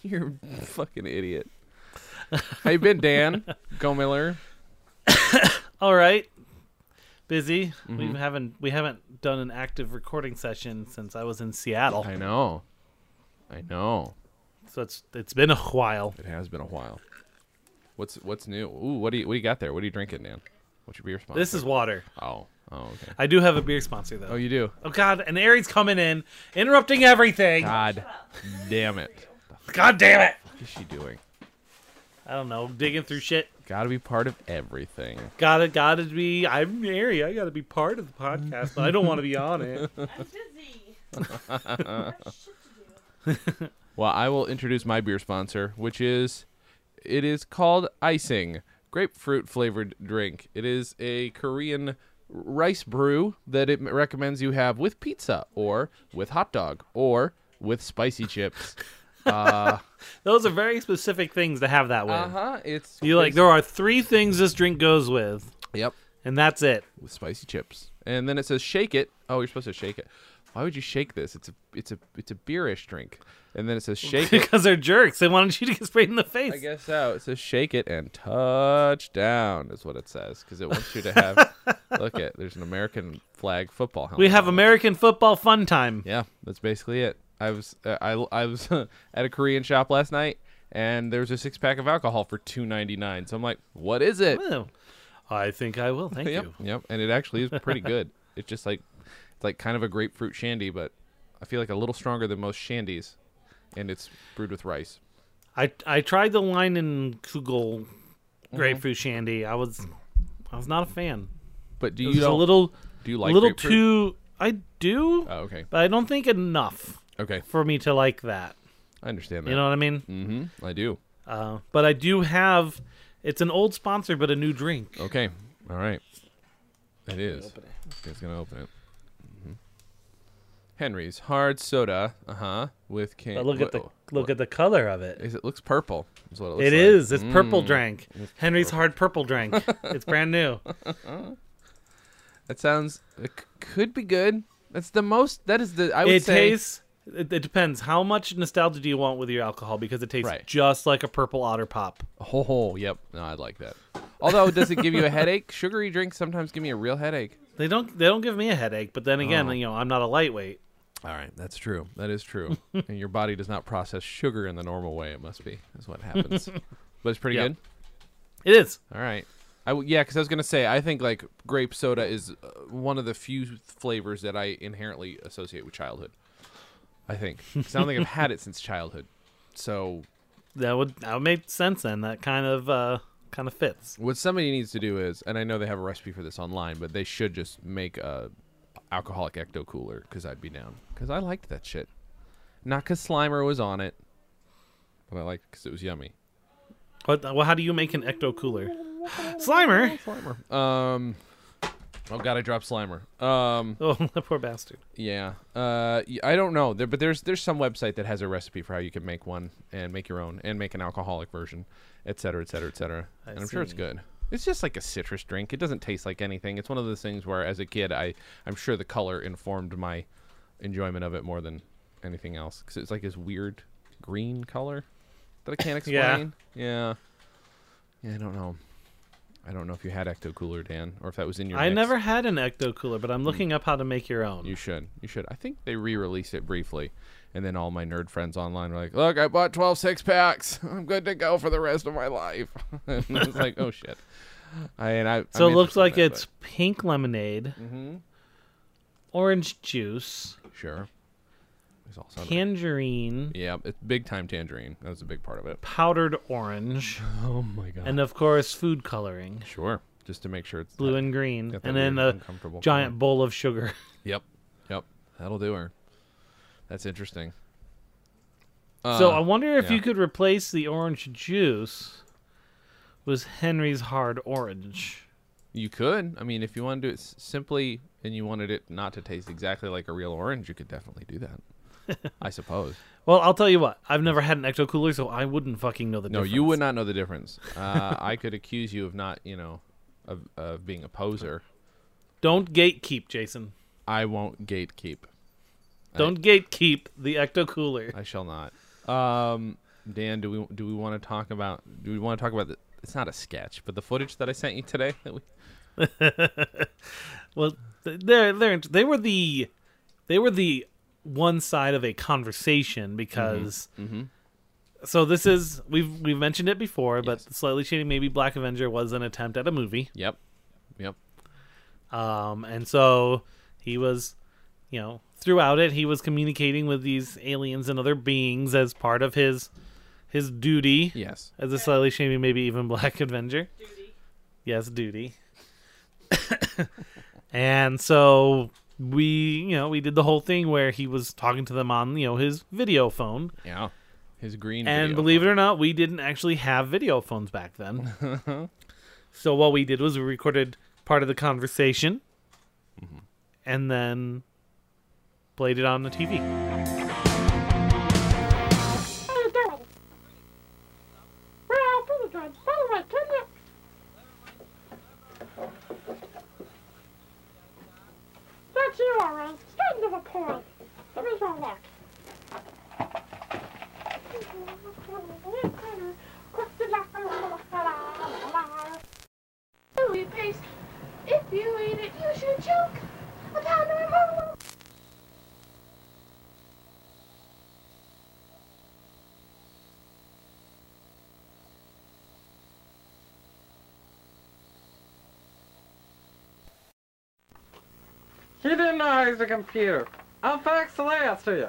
You're a fucking idiot. How you been, Dan? Go Miller. All right. Busy. We Mm-hmm. haven't we haven't done an active recording session since I was in Seattle. I know. I know. So it's it's been a while. It has been a while. What's what's new? Ooh, what do you what do you got there? What are you drinking, Dan? What's your beer sponsor? This is water. Oh. Oh, okay. I do have a beer sponsor though. Oh, you do. Oh God, and Aries coming in, interrupting everything. God damn it. God damn it! What is she doing? I don't know, digging through shit. Got to be part of everything. Gotta gotta be. I'm Mary. I gotta be part of the podcast, but I don't want to be on it. I'm busy. I got shit to do. Well, I will introduce my beer sponsor, which is it is called Icing, grapefruit flavored drink. It is a Korean rice brew that it recommends you have with pizza or with hot dog or with spicy chips. Uh Those are very specific things to have that with. huh. It's You like there are three things this drink goes with, Yep, and that's it. with spicy chips. And then it says shake it. Oh, you're supposed to shake it. Why would you shake this? It's a it's a it's a beerish drink. And then it says shake it. because they're jerks. They wanted you to get sprayed in the face. I guess so. It says shake it and touch down is what it says because it wants you to have. look at there's an American flag football helmet. We have on. American football fun time. Yeah, that's basically it. I was uh, I I was at a Korean shop last night and there was a six pack of alcohol for two ninety nine. So I'm like, what is it? Oh, I think I will. Thank yep, you. yep. And it actually is pretty good. it's just like it's like kind of a grapefruit shandy, but I feel like a little stronger than most shandies, and it's brewed with rice. I I tried the Leinenkugel Mm-hmm. grapefruit shandy. I was I was not a fan. But do you a little do you like a little grapefruit? too. I do, Oh, okay, but I don't think enough okay. for me to like that. I understand that. You know what I mean? Mm-hmm. I do. Uh, but I do have. It's an old sponsor, but a new drink. Okay. All right. It is. It's gonna open it. hmm Henry's hard soda. Uh huh. With can. But look at the whoa, look what- at the color of it. it looks purple? Is what it looks It like. is. It's purple Mm. drink. Henry's hard purple drink. it's brand new. That sounds. It c- could be good. That's the most. That is the. I would It say. tastes. It, it depends. How much nostalgia do you want with your alcohol? Because it tastes Right. just like a purple otter pop. Oh, yep. No, I like that. Although, does it give you a headache? Sugary drinks sometimes give me a real headache. They don't. They don't give me a headache. But then again, Oh. you know, I'm not a lightweight. All right, that's true. That is true. and your body does not process sugar in the normal way. It must be. That's what happens. but it's pretty Yeah. good. It is. All right. I w- yeah, because I was gonna say I think like grape soda is uh, one of the few flavors that I inherently associate with childhood. I think 'Cause I don't think I've had it since childhood. So That would that would make sense. Then that kind of uh kind of fits. what somebody needs to do is, and I know they have a recipe for this online, but they should just make a alcoholic ecto cooler because I'd be down because I liked that shit. Not because Slimer was on it, but I liked because it was yummy. What? Well, how do you make an ecto cooler? Slimer. Slimer. Um. Oh god, I dropped Slimer. Um. Oh, poor bastard. Yeah. Uh, I don't know. There, but there's there's some website that has a recipe for how you can make one and make your own and make an alcoholic version, et cetera, et cetera, et cetera. I and I'm sure it's good. It's just like a citrus drink. It doesn't taste like anything. It's one of those things where, as a kid, I I'm sure the color informed my enjoyment of it more than anything else because it's like this weird green color that I can't explain. Yeah. yeah. Yeah. I don't know. I don't know if you had Ecto Cooler, Dan, or if that was in your. I mix. never had an ecto cooler, but I'm looking up how to make your own. You should. You should. I think they re-released it briefly, and then all my nerd friends online were like, "Look, I bought 12 six packs. I'm good to go for the rest of my life." and it's like, "Oh shit." I, and I, so it looks like it's pink lemonade, hmm orange juice, sure. All tangerine, Yeah, it's big time tangerine. That was a big part of it. powdered orange, Oh my god. and of course food coloring, sure, just to make sure it's blue not- and green, and then a giant color. bowl of sugar. Yep, yep. That'll do her. That's interesting. so Uh, I wonder if yeah. you could replace the orange juice with Henry's hard orange. You could. I mean, if you want to do it simply and you wanted it not to taste exactly like a real orange, you could definitely do that. I suppose. Well, I'll tell you what. I've never had an ecto cooler, so I wouldn't fucking know the difference. No, difference. you would not know the difference. Uh, I could accuse you of not, you know, of, of being a poser. Don't gatekeep, Jason. I won't gatekeep. Don't gatekeep the ecto cooler. I shall not. Um, Dan, do we do we want to talk about do we want to talk about the, it's not a sketch, but the footage that I sent you today that we Well, they're they are they were the they were the one side of a conversation because Mhm. so this is we've we've mentioned it before, but slightly shady maybe Black Avenger was an attempt at a movie. Yep. Yep. Um, and so he was, you know, throughout it, he was communicating with these aliens and other beings as part of his his duty Yes. as a slightly shady, maybe even Black Avenger. Duty. Yes, duty. and so we, you know, we did the whole thing where he was talking to them on, you know, his video phone. Yeah. His green And believe phone. it or not, we didn't actually have video phones back then. so what we did was we recorded part of the conversation Mm-hmm. and then played it on the TV. How you doing? Well, pretty good. By the way, can you... That's you, all right. Straight to the point. Give me your neck. Louis paste. If you eat it, you should choke. A pound of removal. He a computer. I'll fax the layouts to you.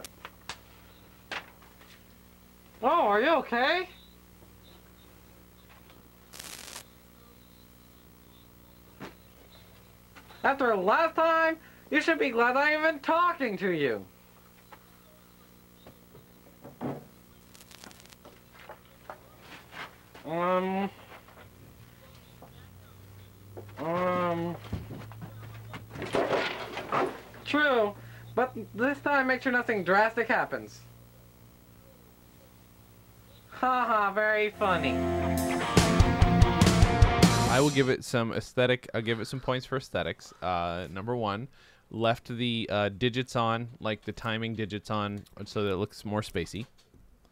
Oh, are you okay? After a last time, you should be glad I'm even talking to you. Um. True, but this time make sure nothing drastic happens. Haha, very funny. I will give it some aesthetic. I'll give it some points for aesthetics. Uh, number one, left the uh, digits on, like the timing digits on, so that it looks more spacey.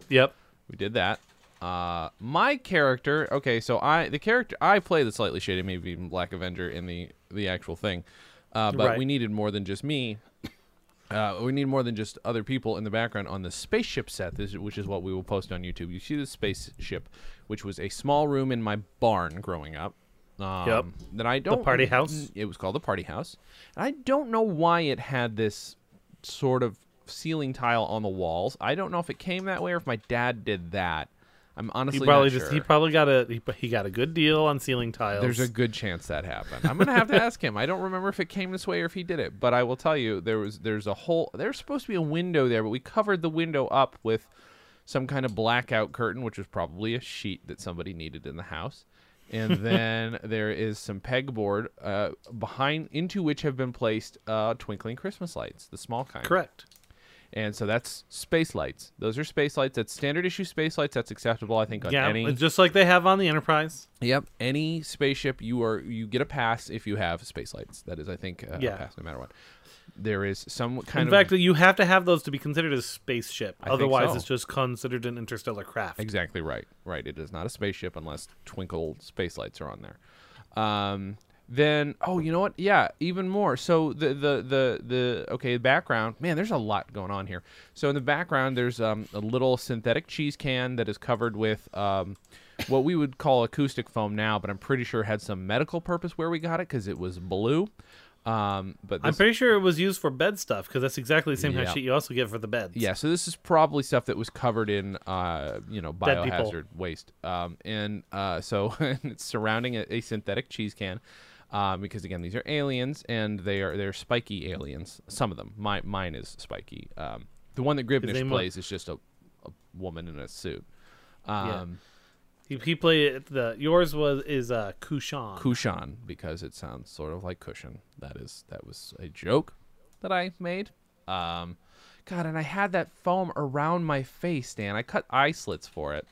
Yep. We did that. Uh, my character. Okay, so I the character I play the slightly shaded, maybe even Black Avenger in the the actual thing. Uh, but Right. we needed more than just me. Uh, we need more than just other people in the background on the spaceship set, which is what we will post on YouTube. You see the spaceship, which was a small room in my barn growing up. Um, Yep. That I don't. The party house? It was called the party house. And I don't know why it had this sort of ceiling tile on the walls. I don't know if it came that way or if my dad did that. I'm honestly He probably not just sure. he probably got a he, he got a good deal on ceiling tiles. There's a good chance that happened. I'm gonna have to ask him. I don't remember if it came this way or if he did it, but I will tell you there was there's a whole there's supposed to be a window there, but we covered the window up with some kind of blackout curtain, which was probably a sheet that somebody needed in the house. And then there is some pegboard uh, behind into which have been placed uh, twinkling Christmas lights, the small kind. correct. And so that's space lights. Those are space lights. That's standard issue space lights. That's acceptable, I think, on Yeah, any just like they have on the Enterprise. Yep, any spaceship you are you get a pass if you have space lights. That is, I think, uh, Yeah. a pass no matter what. There is some kind In of fact, you have to have those to be considered a spaceship. I Otherwise, so. it's just considered an interstellar craft. exactly right. Right, it is not a spaceship unless twinkle space lights are on there. Um, then oh, you know what? Yeah, even more. So the the the the okay background. Man, there's a lot going on here. So in the background, there's um, a little synthetic cheese can that is covered with um, what we would call acoustic foam now, but I'm pretty sure it had some medical purpose where we got it because it was blue. Um, but I'm pretty sure it was used for bed stuff because that's exactly the same kind of shit you also get for the beds. Yeah, so this is probably stuff that was covered in, uh, you know, biohazard waste. Um, and uh, so it's surrounding a, a synthetic cheese can, um, because again, these are aliens, and they are they're spiky aliens. Some of them. My mine is spiky. Um, the one that Gribnish plays is just a, a woman in a suit. Um, He, he played the yours was is uh Kushan. Kushan because it sounds sort of like cushion. That is that was a joke that I made. Um, God, and I had that foam around my face, Dan. I cut eye slits for it.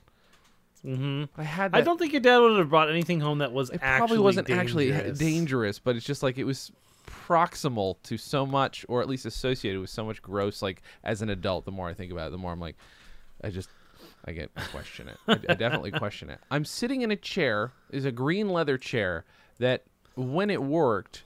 Hmm I had. That, I don't think your dad would have brought anything home that was It actually probably wasn't dangerous. actually dangerous, but it's just like it was proximal to so much, or at least associated with so much gross. Like as an adult, the more I think about it, the more I'm like, I just I get I question it. I, I definitely question it. I'm sitting in a chair. Is a green leather chair that, when it worked,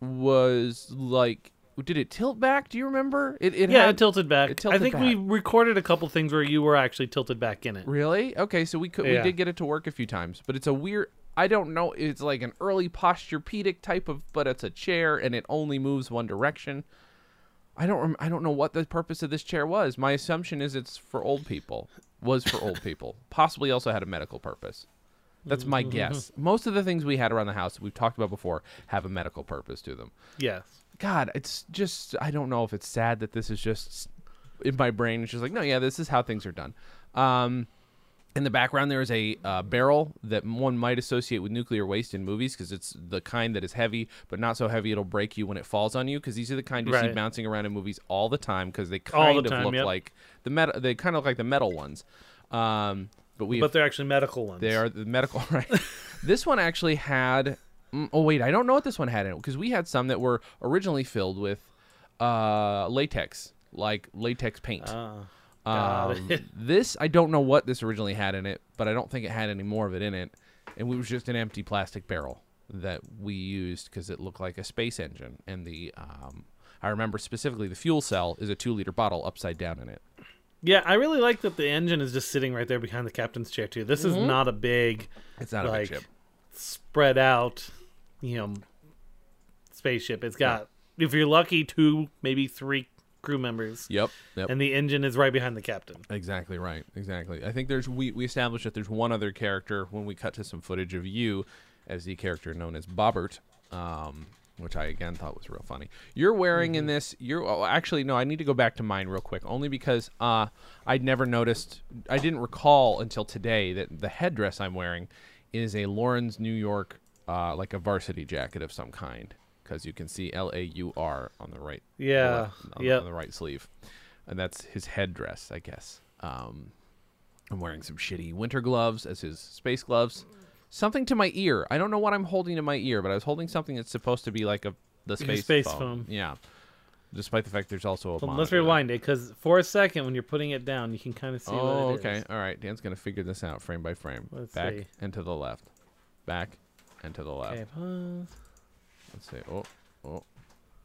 was like. Did it tilt back? Do you remember? It, it Yeah, had, it tilted back. it tilted I think we recorded a couple things where you were actually tilted back in it. Really? Okay, so we could we did get it to work a few times, but it's a weird. I don't know. It's like an early posturepedic type of, but it's a chair and it only moves one direction. I don't. Rem- I don't know what the purpose of this chair was. My assumption is it's for old people. Was for old people. Possibly also had a medical purpose. That's my guess. Most of the things we had around the house that we've talked about before have a medical purpose to them. Yes. God, it's just I don't know if it's sad that this is just in my brain. It's just like, no, yeah, this is how things are done. Um, in the background, there is a uh, barrel that one might associate with nuclear waste in movies because it's the kind that is heavy, but not so heavy it'll break you when it falls on you. Because these are the kind you see bouncing around in movies all the time because they kind the of time, look yep. like the metal. They kind of look like the metal ones. Um, but we But they're actually medical ones. they are the medical, right? this one actually had. Mm, Oh wait, I don't know what this one had in it because we had some that were originally filled with uh, latex, like latex paint. Ah, Um, this I don't know what this originally had in it, but I don't think it had any more of it in it, and it was just an empty plastic barrel that we used because it looked like a space engine, and the um, I remember specifically the fuel cell is a two liter bottle upside down in it. yeah, I really like that the engine is just sitting right there behind the captain's chair too. This is not a big, It's not a big ship. spread out, you know, spaceship. It's got, if you're lucky, two, maybe three crew members, Yep. Yep. and the engine is right behind the captain. Exactly right. Exactly. I think there's we we established that there's one other character when we cut to some footage of you as the character known as Bobbert, um, which I again thought was real funny. You're wearing in this. You're oh, actually no. I need to go back to mine real quick, only because uh, I'd never noticed. I didn't recall until today that the headdress I'm wearing is a Lauren's New York, uh, like a varsity jacket of some kind. Because you can see L A U R on the right Yeah, on, yep. on the right sleeve, and that's his headdress, I guess. Um, I'm wearing some shitty winter gloves as his space gloves. Something to my ear. I don't know what I'm holding to my ear, but I was holding something that's supposed to be like a the space, space phone. phone. Yeah. Despite the fact there's also a. Well, let's rewind it because for a second, when you're putting it down, you can kind of see Oh, what it is. okay. All right. Dan's gonna figure this out frame by frame. Let's Back see. and to the left. Back and to the left. Okay, pause. Let's see. Oh, oh,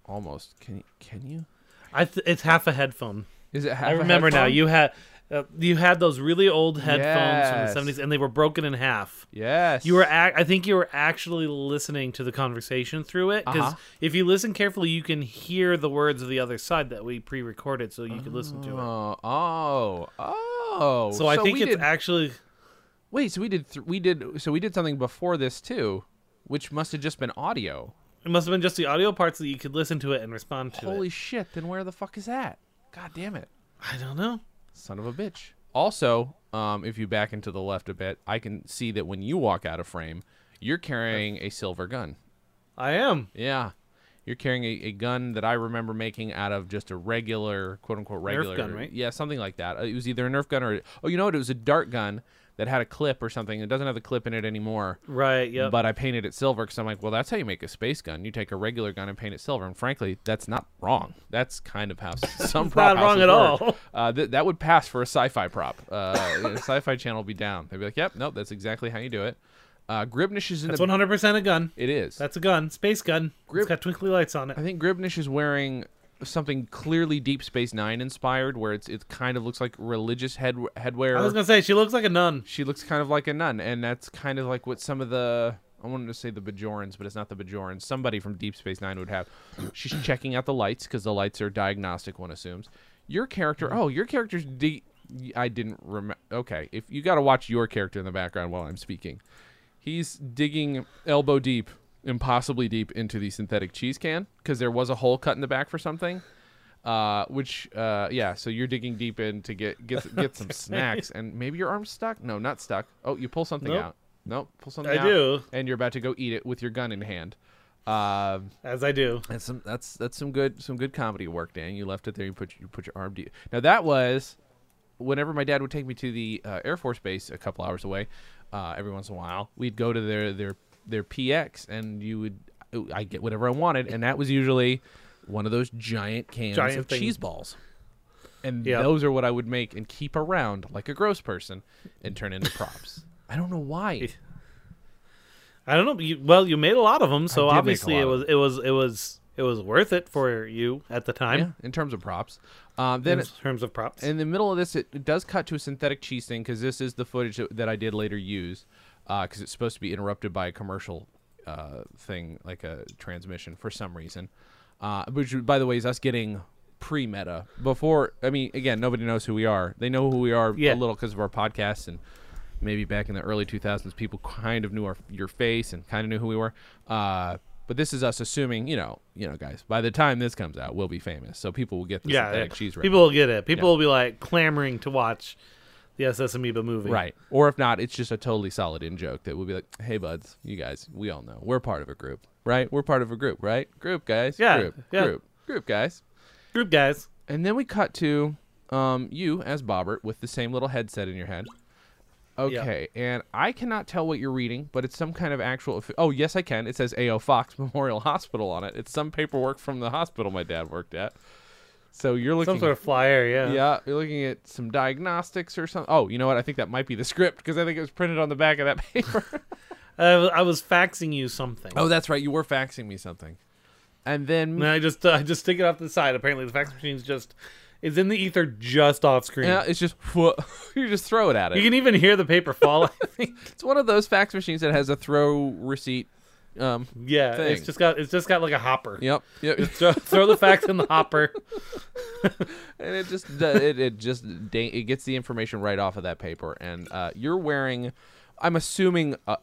almost. Can you? Can you? I th- it's half a headphone. Is it? Half I remember now. You had uh, you had those really old headphones Yes. from the 70s, and they were broken in half. Yes. You were, ac- I think, you were actually listening to the conversation through it because Uh-huh. if you listen carefully, you can hear the words of the other side that we pre-recorded, so you could listen to it. Oh, oh, oh. So, I think it's did, actually wait. So we did. Th- we did. So we did something before this too, which must have just been audio. it must have been just the audio parts that you could listen to it and respond to Holy it. shit! Then where the fuck is that? God damn it! I don't know. Son of a bitch. Also, um, if you back into the left a bit, I can see that when you walk out of frame, you're carrying a silver gun. I am. Yeah. You're carrying a, a gun that I remember making out of just a regular, quote unquote, regular Nerf gun, right? Yeah, something like that. Uh, It was either a Nerf gun or oh, you know what? It was a dart gun that had a clip or something. It doesn't have the clip in it anymore. Right. Yep. But I painted it silver because I'm like, well, that's how you make a space gun. You take a regular gun and paint it silver. And frankly, that's not wrong. That's kind of how some prop not wrong at work. all. Uh, th- that would pass for a sci-fi prop. Uh, the sci-fi channel would be down. They'd be like, yep, nope, that's exactly how you do it. Uh, Gribnish is in That's the. 100% a gun. It is. That's a gun. Space gun. Grip- It's got twinkly lights on it. I think Gribnish is wearing something clearly Deep Space Nine inspired, where it's it kind of looks like religious head headwear. I was gonna say she looks like a nun. she looks kind of like a nun, and that's kind of like what some of the I wanted to say the Bajorans, but it's not the Bajorans. Somebody from Deep Space Nine would have. She's checking out the lights because the lights are diagnostic. One assumes your character. Oh, your character's de- I didn't remember. Okay, if you got to watch your character in the background while I'm speaking, he's digging elbow deep, impossibly deep into the synthetic cheese can because there was a hole cut in the back for something. Uh, which uh, yeah, so you're digging deep in to get get get some snacks, and maybe your arm's stuck. No, not stuck. Oh, you pull something Nope. out. Nope, pull something I out. I do. and you're about to go eat it with your gun in hand. Um, As I do. that's some that's that's some good some good comedy work, Dan. You left it there. You put you put your arm deep. Now that was whenever my dad would take me to the uh, Air Force base a couple hours away. Uh, every once in a while, we'd go to their their their PX, and you would I get whatever I wanted, and that was usually one of those giant cans Giant of thing. cheese balls. And Yep. those are what I would make and keep around like a gross person and turn into props. I don't know why. I don't know. You, well, you made a lot of them, so did make a obviously it was it was it was it was worth it for you at the time. Yeah, in terms of props. Um, then in terms of props. in the middle of this, it, it does cut to a synthetic cheese thing because this is the footage that, that I did later use because it's supposed to be interrupted by a commercial uh, thing, like a transmission for some reason. Uh, which, by the way, is us getting pre-meta before. I mean, again, nobody knows who we are. They know who we are Yeah. a little because of our podcasts and maybe back in the early 2000s, people kind of knew our your face and kind of knew who we were. Uh, but this is us assuming, you know, you know, guys. By the time this comes out, we'll be famous, so people will get the yeah, yeah. cheese. people will get it. People will be like clamoring to watch the SS Amoeba movie. Right. Or if not, it's just a totally solid in joke that we'll be like, hey, buds, you guys, we all know. We're part of a group, right? We're part of a group, right? Group, guys. Yeah, Group, yeah. group, group, guys. Group guys. And then we cut to um, you as Bobbert with the same little headset in your head. Okay, and I cannot tell what you're reading, but it's some kind of actual. Oh, yes, I can. It says A.O. Fox Memorial Hospital on it. It's some paperwork from the hospital my dad worked at. So you're looking. Some sort of flyer, yeah. Yeah, you're looking at some diagnostics or something. Oh, you know what? I think that might be the script because I think it was printed on the back of that paper. I was faxing you something. oh, that's right. You were faxing me something. And then And I just uh, I just stick it off the side. Apparently, the fax machine's just is in the ether just off screen. yeah, it's just you just throw it at it. You can even hear the paper fall. I think. it's one of those fax machines that has a throw receipt. Um, Yeah, Thing. it's just got it's just got like a hopper. yep, yep. Throw, throw the facts in the hopper. and it just it, it just it gets the information right off of that paper and uh, you're wearing i'm assuming a,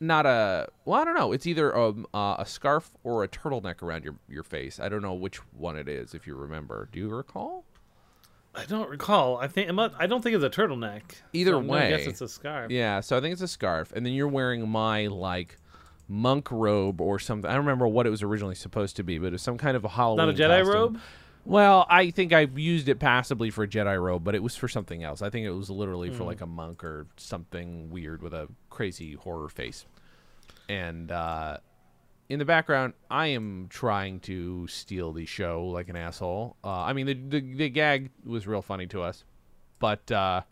not a well i don't know it's either a, uh, a scarf or a turtleneck around your, your face i don't know which one it is if you remember do you recall I don't recall. I think must, I don't think it's a turtleneck. Either So I'm guess it's a scarf. yeah so i think it's a scarf and then you're wearing my like monk robe or something i don't remember what it was originally supposed to be but it was some kind of a halloween Not a Jedi costume. robe. Well, I think I've used it passably for a Jedi robe, but it was for something else. I think it was literally for like a monk or something weird with a crazy horror face. And uh, in the background, I am trying to steal the show like an asshole. Uh, I mean, the, the the gag was real funny to us, but uh,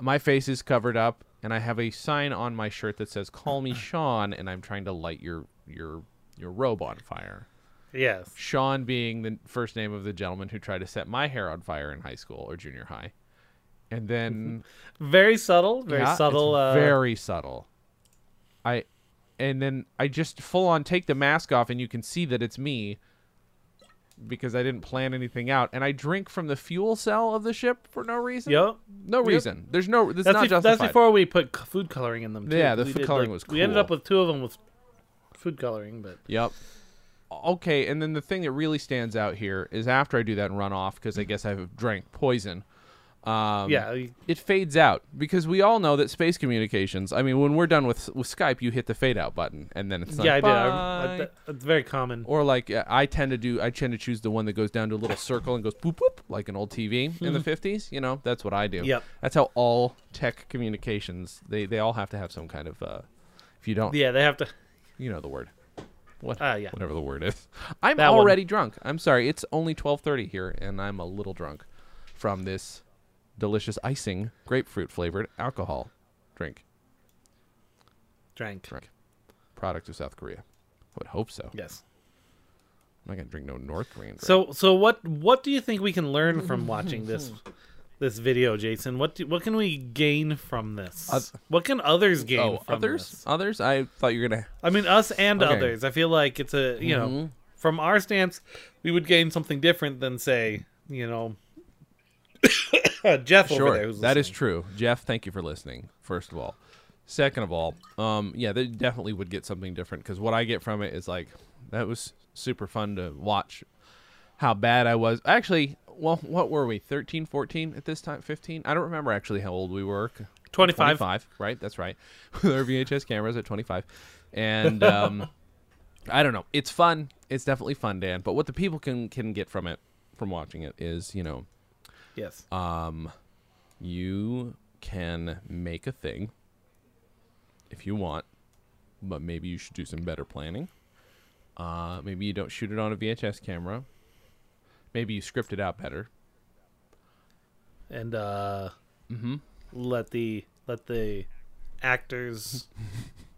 my face is covered up, and I have a sign on my shirt that says "Call me Sean," and I'm trying to light your your your robe on fire. Yes. Sean being the first name of the gentleman who tried to set my hair on fire in high school or junior high. And then Very subtle. Very Yeah, subtle. uh, very subtle. I and then I just full on take the mask off and you can see that it's me because I didn't plan anything out and I drink from the fuel cell of the ship for no reason. Yep. No Yep. reason. There's no this is That's, not be- justified. that's before we put food coloring in them. Too. Yeah, the We food did, coloring like- was We ended up with two of them with food coloring, but Yep. Okay, and then the thing that really stands out here is after I do that and run off because I guess I've drank poison. Um, yeah, it fades out because we all know that space communications. I mean, when we're done with with Skype, you hit the fade out button, and then it's like yeah, I did. I, bye. I, it's very common. or like uh, I tend to do. I tend to choose the one that goes down to a little circle and goes boop boop like an old TV in the fifties. You know, that's what I do. Mm-hmm. Yep. That's how all tech communications. They they all have to have some kind of. Uh, if you don't, Yeah, they have to. you know the word. What? Ah, yeah. Whatever the word is. I'm That one. already drunk. I'm sorry. It's only 12:30 here, and I'm a little drunk from this delicious icing grapefruit flavored alcohol drink. Drank. Drink. Product of South Korea. I would hope so. Yes. I'm not gonna drink no North Korean drink. So, so what? What do you think we can learn from watching this this video, Jason? What do, what can we gain from this? Oth- what can others gain oh, from others, this? others. I thought you were gonna. I mean, us and Okay. others. I feel like it's a you know, Mhm. from our stance, we would gain something different than say, you know, Jeff over there. Sure, Who's that is true. Jeff, thank you for listening. First of all, second of all, um, yeah, they definitely would get something different because what I get from it is like that was super fun to watch. How bad I was. Actually, well, what were we? 13, 14 at this time? 15? I don't remember actually how old we were. 25. 25, right? That's right. With our VHS cameras at 25. And um, I don't know. It's fun. It's definitely fun, Dan. But what the people can can get from it, from watching it, is you know, Yes. um, you can make a thing if you want, but maybe you should do some better planning. Uh, maybe you don't shoot it on a VHS camera. Maybe you script it out better. and uh, Mm-hmm. let the let the actors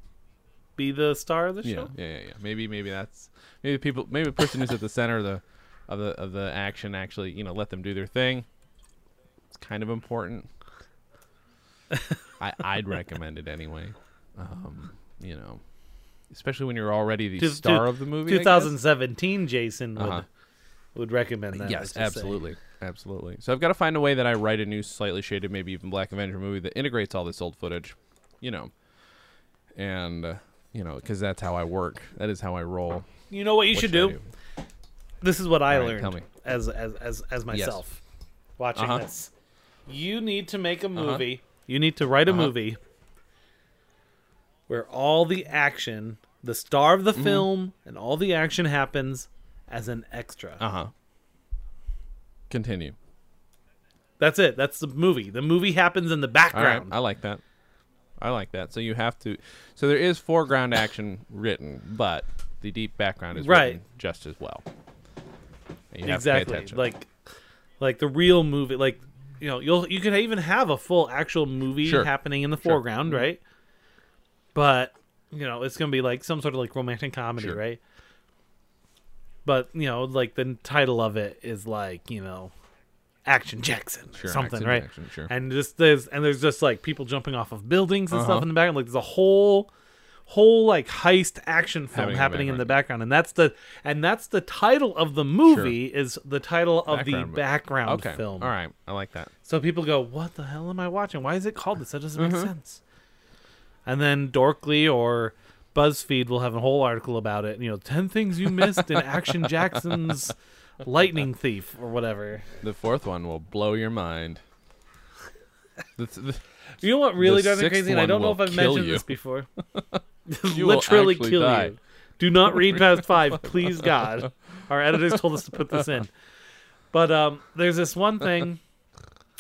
be the star of the Yeah, show. yeah, yeah, yeah. Maybe, maybe that's maybe people, maybe the person who's at the center of the of the of the action actually, you know, let them do their thing. It's kind of important. I I'd recommend it anyway. Um, you know, especially when you're already the star of the movie. 2017 Jason would Uh-huh. would recommend that. Yes, absolutely, absolutely. So I've got to find a way that I write a new, slightly shaded, maybe even Black Avenger movie that integrates all this old footage, you know, and uh, you know, because that's how I work. That is how I roll. You know what you What should I do? This is what I right, learned as as as as myself watching Uh-huh. this. You need to make a movie. You need to write a Uh-huh. movie where all the action, the star of the Mm-hmm. film, and all the action happens as an extra. Uh huh. Continue. That's it. That's the movie. The movie happens in the All right, background. I like that. I like that. So you have to. So there is foreground action written, but the deep background is Right. written just as well. You have to pay exactly. Like like the real movie like you know, you'll you can even have a full actual movie Sure. happening in the Sure. Mm-hmm. foreground, right? But you know, it's gonna be like some sort of like romantic comedy, Sure. right? But you know, like the title of it is like you know, Action Jackson or something, Action right? Sure. And just there's and there's just like people jumping off of buildings and Uh-huh. stuff in the background. Like there's a whole whole like heist action film Happening in the happening in the background, and that's the and that's the title of the movie is the title of Background the background okay. film. All right. I like that. So people go, "What the hell am I watching? Why is it called this? That doesn't Mm-hmm. make sense." And then Dorkly or BuzzFeed will have a whole article about it. You know, ten things you missed in Action Jackson's Lightning Thief or whatever. The fourth one will blow your mind. The, the, You know what really drives me crazy? And I don't know if I've mentioned you. this before. You Literally kill die. you. Do not read past five, please God. Our editors told us to put this in. But um, there's this one thing.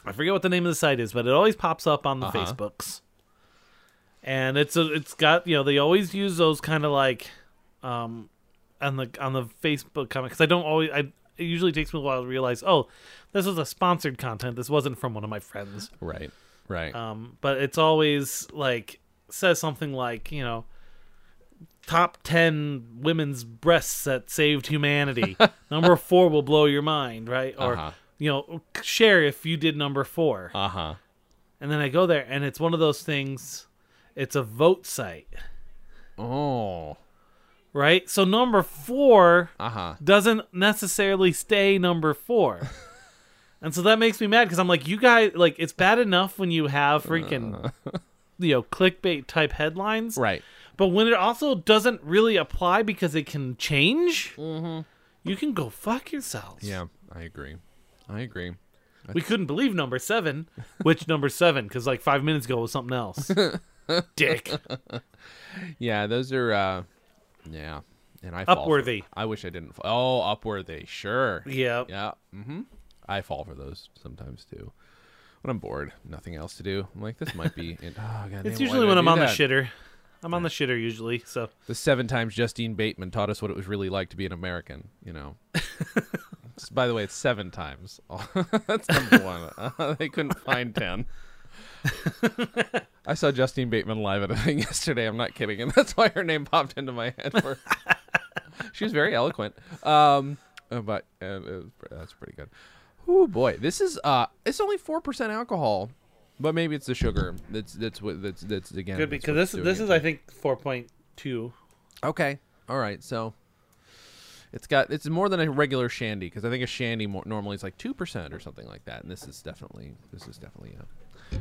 I forget what the name of the site is, but it always pops up on the Uh-huh. Facebooks. And it's a, it's got you know they always use those kind of like, um, on the on the Facebook comment because I don't always I it usually takes me a while to realize oh this was a sponsored content this wasn't from one of my friends right. Right. um, but it's always like says something like you know top 10 women's breasts that saved humanity number four will blow your mind right or Uh-huh. you know share if you did number four Uh huh. and then i go there and it's one of those things it's a vote site Oh. right so number four Uh huh. doesn't necessarily stay number four. and so that makes me mad because I'm like, you guys, like, it's bad enough when you have freaking, you know, clickbait type headlines. Right. But when it also doesn't really apply because it can change, you can go fuck yourselves. Yeah, I agree. I agree. We couldn't believe number seven. Which number seven? Because like five minutes ago was something else. Dick. Yeah, those are. uh Yeah, and I fall Upworthy. I wish I didn't. fa- Oh, Upworthy. Sure. Yeah. Yeah. Mm-hmm. I fall for those sometimes too. When I'm bored, nothing else to do. I'm like, this might be. In- oh, God It's damn, usually when I I'm do on the shitter. I'm on the shitter usually. So The seven times Justine Bateman taught us what it was really like to be an American. You know. It's- By the way, it's seven times. That's number one. Uh, they couldn't find ten. I saw Justine Bateman live at a thing yesterday. I'm not kidding, and that's why her name popped into my head. For... she was very eloquent. Um, uh, but uh, was, that's pretty good. Oh boy, this is uh, it's only four percent alcohol, but maybe it's the sugar. That's that's what that's that's again. good that's because this this is I think four point two. Okay. All right. So it's got it's more than a regular shandy because I think a shandy more, normally is like two percent or something like that, and this is definitely this is definitely a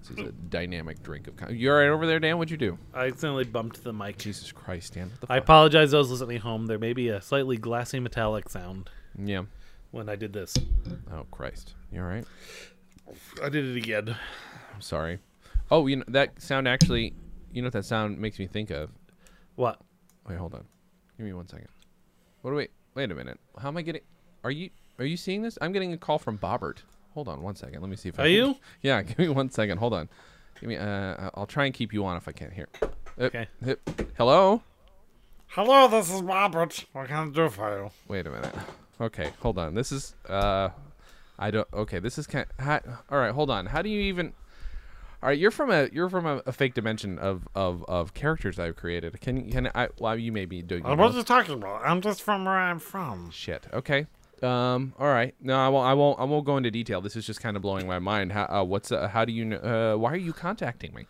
this is a dynamic drink of. kind. You all right over there, Dan? What'd you do? I accidentally bumped the mic. Jesus Christ, Dan! What the I apologize those listening home. There may be a slightly glassy metallic sound yeah. When I did this. Oh Christ! You all right? I did it again. I'm sorry. Oh, you know that sound actually. You know what that sound makes me think of? What? Wait, hold on. Give me one second. What do we? Wait a minute. How am I getting? Are you? Are you seeing this? I'm getting a call from Bobbert. Hold on one second. Let me see if I Are can- you? Yeah. Give me one second. Hold on. Give me. Uh, I'll try and keep you on if I can't hear. Uh, Okay. uh, hello. Hello, this is Robert. What can I do for you? Wait a minute. Okay. Hold on. This is. Uh. I don't. Okay, this is kind. How, all right, hold on. How do you even? All right, you're from a you're from a, a fake dimension of, of, of characters I've created. Can can I? Well, you may be doing. I your wasn't talking about. I'm just from where I'm from. Shit. Okay. Um. All right. No, I won't. I won't. I won't go into detail. This is just kind of blowing my mind. How? Uh, what's? Uh, how do you? Uh, why are you contacting me?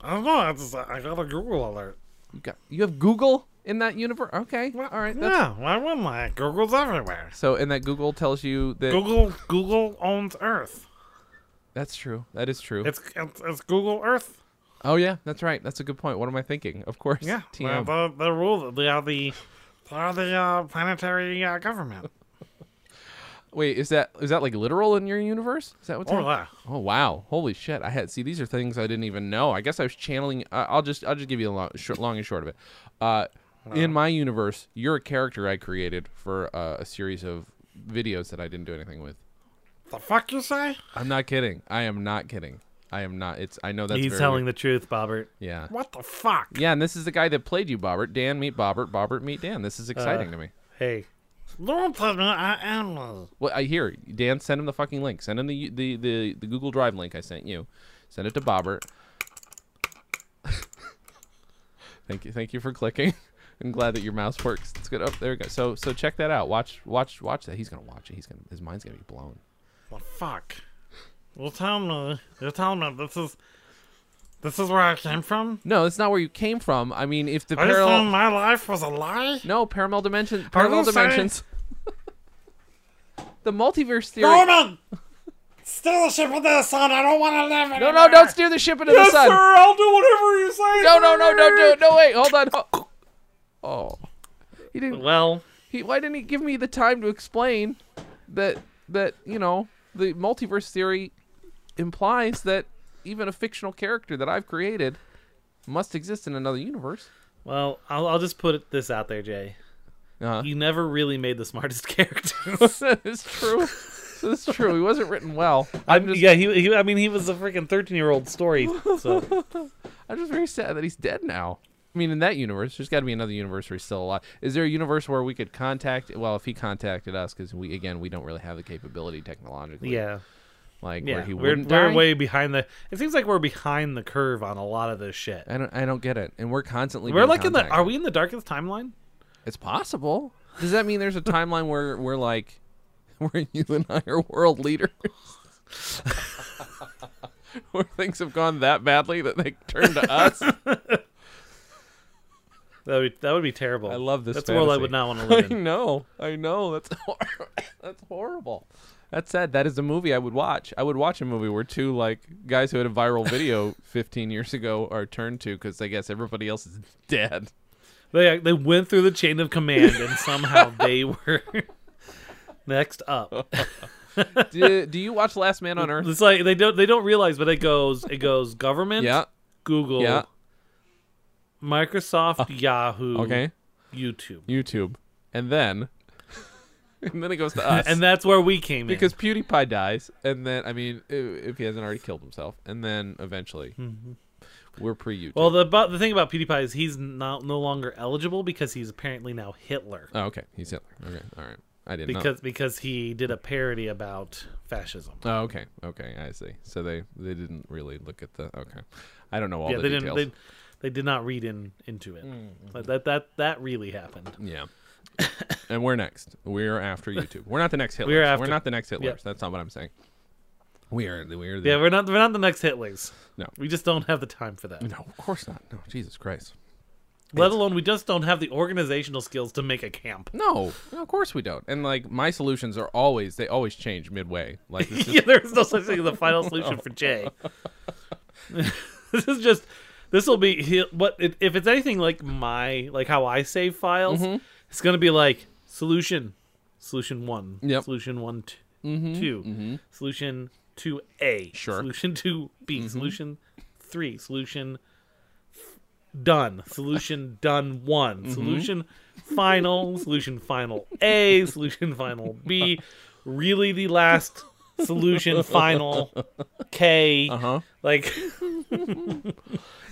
I don't know. I just I got a Google alert. You got. You have Google in that universe. Okay. All right. That's, yeah, why wouldn't I? Google's everywhere. So, and that Google tells you that Google Google owns Earth. that's true. That is true. It's it's, it's Google Earth. oh yeah, that's right. That's a good point. What am I thinking? Of course. Yeah, TM. the the, the rule. They are the they are the uh, planetary uh, government. Wait, is that is that like literal in your universe? Is that what's Oh yeah. Oh wow! Holy shit! I had see these are things I didn't even know. I guess I was channeling. Uh, I'll just I'll just give you a long, short, long and short of it. Uh, in my universe, you're a character I created for uh, a series of videos that I didn't do anything with. The fuck you say? I'm not kidding. I am not kidding. I am not. It's. I know that's. He's very telling weird. the truth, Bobbert. Yeah. What the fuck? Yeah, and this is the guy that played you, Bobbert. Dan meet Bobbert. Bobbert meet Dan. This is exciting Uh, to me. Hey, don't tell me I am. uh, Well, I hear Dan. Send him the fucking link. Send him the the the, the Google Drive link I sent you. Send it to Bobbert. thank you, thank you for clicking. I'm glad that your mouse works. It's good. Oh, there we go. So so check that out. Watch watch watch that. He's gonna watch it. He's gonna his mind's gonna be blown. What the fuck? Uh, you're telling me. You're telling me this is. This is where I came from. No, it's not where you came from. I mean, if the Are parallel my life was a lie? no parallel dimension parallel dimensions. the multiverse theory. Roman! Steal the ship with the sun. I don't want to live No, anymore. no, no, don't steer the ship into Yes, the sun. Yes, sir. I'll do whatever you say. No, no, no, do it. No, wait, hold on. oh. he didn't. Well, He, why didn't he give me the time to explain that that you know the multiverse theory implies that even a fictional character that I've created must exist in another universe. well, I'll, I'll just put this out there, Jay. Uh, You never really made the smartest character. that is true. That's true. He wasn't written well. I'm just, yeah, he, he. I mean, he was a freaking thirteen-year-old story. So I'm just very sad that he's dead now. I mean, in that universe, there's got to be another universe where he's still alive. Is there a universe where we could contact? Well, if he contacted us, because we again we don't really have the capability technologically. yeah, like yeah, where he we're, wouldn't we're die. way behind the. It seems like we're behind the curve on a lot of this shit. I don't. I don't get it. And we're constantly. We're like in the. Are we in the darkest timeline? It's possible. Does that mean there's a timeline where we're like, where you and I are world leaders? where things have gone that badly that they turn to us? That would that would be terrible. I love this That's a world I would not want to live in. I know. I know. That's hor- that's horrible. That said, that is a movie I would watch. I would watch a movie where two like guys who had a viral video 15 years ago are turned to because I guess everybody else is dead. They they went through the chain of command and somehow they were next up. do, do you watch Last Man on Earth? It's like they don't they don't realize, but it goes it goes government, Yeah. Google, Yeah. Microsoft, Yahoo, Okay. YouTube, YouTube, and then, and then it goes to us, and that's where we came in. because PewDiePie dies, and then I mean, if he hasn't already killed himself, and then eventually, mm-hmm. we're pre YouTube. Well, the but the thing about PewDiePie is he's not no longer eligible because he's apparently now Hitler oh, okay, he's Hitler. Okay, all right, I didn't know. because because he did a parody about fascism. Oh, okay, okay, I see. So they they didn't really look at the okay. I don't know all yeah, the they details. didn't they, they did not read in into it. Mm-hmm. But that that that really happened. Yeah. and we're next. We're after YouTube. We're not the next Hitlers. We're We're, not the next Hitlers. Yep. That's not what I'm saying. We are. the- We are. The, Yeah, we're not we're not the next Hitlers. No. we just don't have the time for that. No, of course not. No, Jesus Christ. Let alone we just don't have the organizational skills to make a camp. No, no, of course we don't. And like my solutions are always they always change midway. Like it's just, yeah, there's no such thing as a final solution for Jay. this is just this will be he- what if it's anything like my like how I save files, Mm-hmm. it's gonna be like solution, solution one, Yep. solution one, t- 2 solution two A, Sure. Mm-hmm. solution two B, solution three, solution done, solution done one, Mm-hmm. solution final, solution final A, solution final B, really the last solution final K. uh huh. Like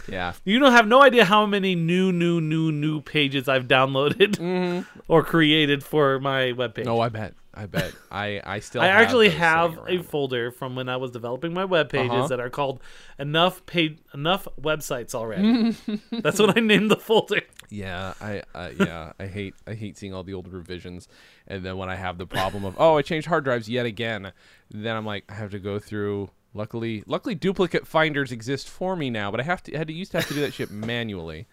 Yeah. you don't have no idea how many new, new, new, new pages I've downloaded or created for my webpage. No, I bet. I bet. I I still. I have actually have a folder from when I was developing my web pages Uh-huh. that are called enough paid enough websites already. That's what I named the folder. Yeah, I uh, yeah, I hate I hate seeing all the old revisions, and then when I have the problem of oh I changed hard drives yet again, then I'm like I have to go through. Luckily, luckily duplicate finders exist for me now, but I have to I had to used to have to do that shit manually.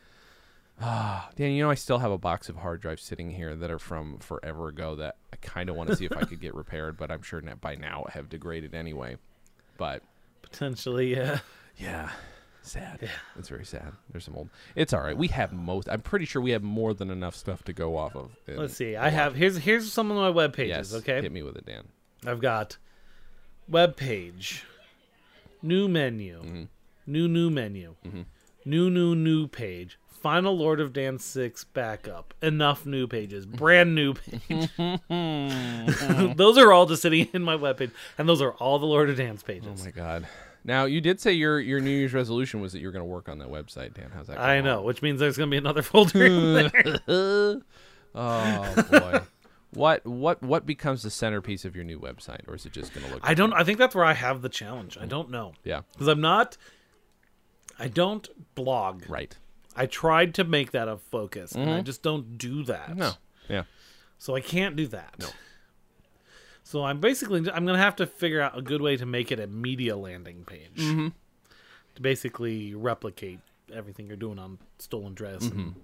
Ah, Dan, you know I still have a box of hard drives sitting here that are from forever ago that I kind of want to see if I could get repaired, but I'm sure by now have degraded anyway. But Potentially, yeah. yeah, sad. Yeah, it's very sad. There's some old. It's all right. We have most. I'm pretty sure we have more than enough stuff to go off of. Let's see. I have here's here's some of my web pages. Yes. okay, Hit me with it, Dan. I've got web page, new menu, Mm-hmm. new new menu, new new new page, final Lord of Dance six backup, enough new pages, brand new page. those are all just sitting in my web page, and those are all the Lord of Dance pages. Oh my god. Now you did say your your New Year's resolution was that you were going to work on that website, Dan. How's that? I going know, which means there's gonna be another folder in there. oh boy. What what what becomes the centerpiece of your new website, or is it just going to look? I don't. I think that's where I have the challenge. I don't know Yeah. because I'm not. I don't blog. Right. I tried to make that a focus, and I just don't do that. Mm-hmm. No. Yeah. So I can't do that. No. So I'm basically I'm gonna have to figure out a good way to make it a media landing page Mm-hmm. to basically replicate everything you're doing on Stolen Dress Mm-hmm. and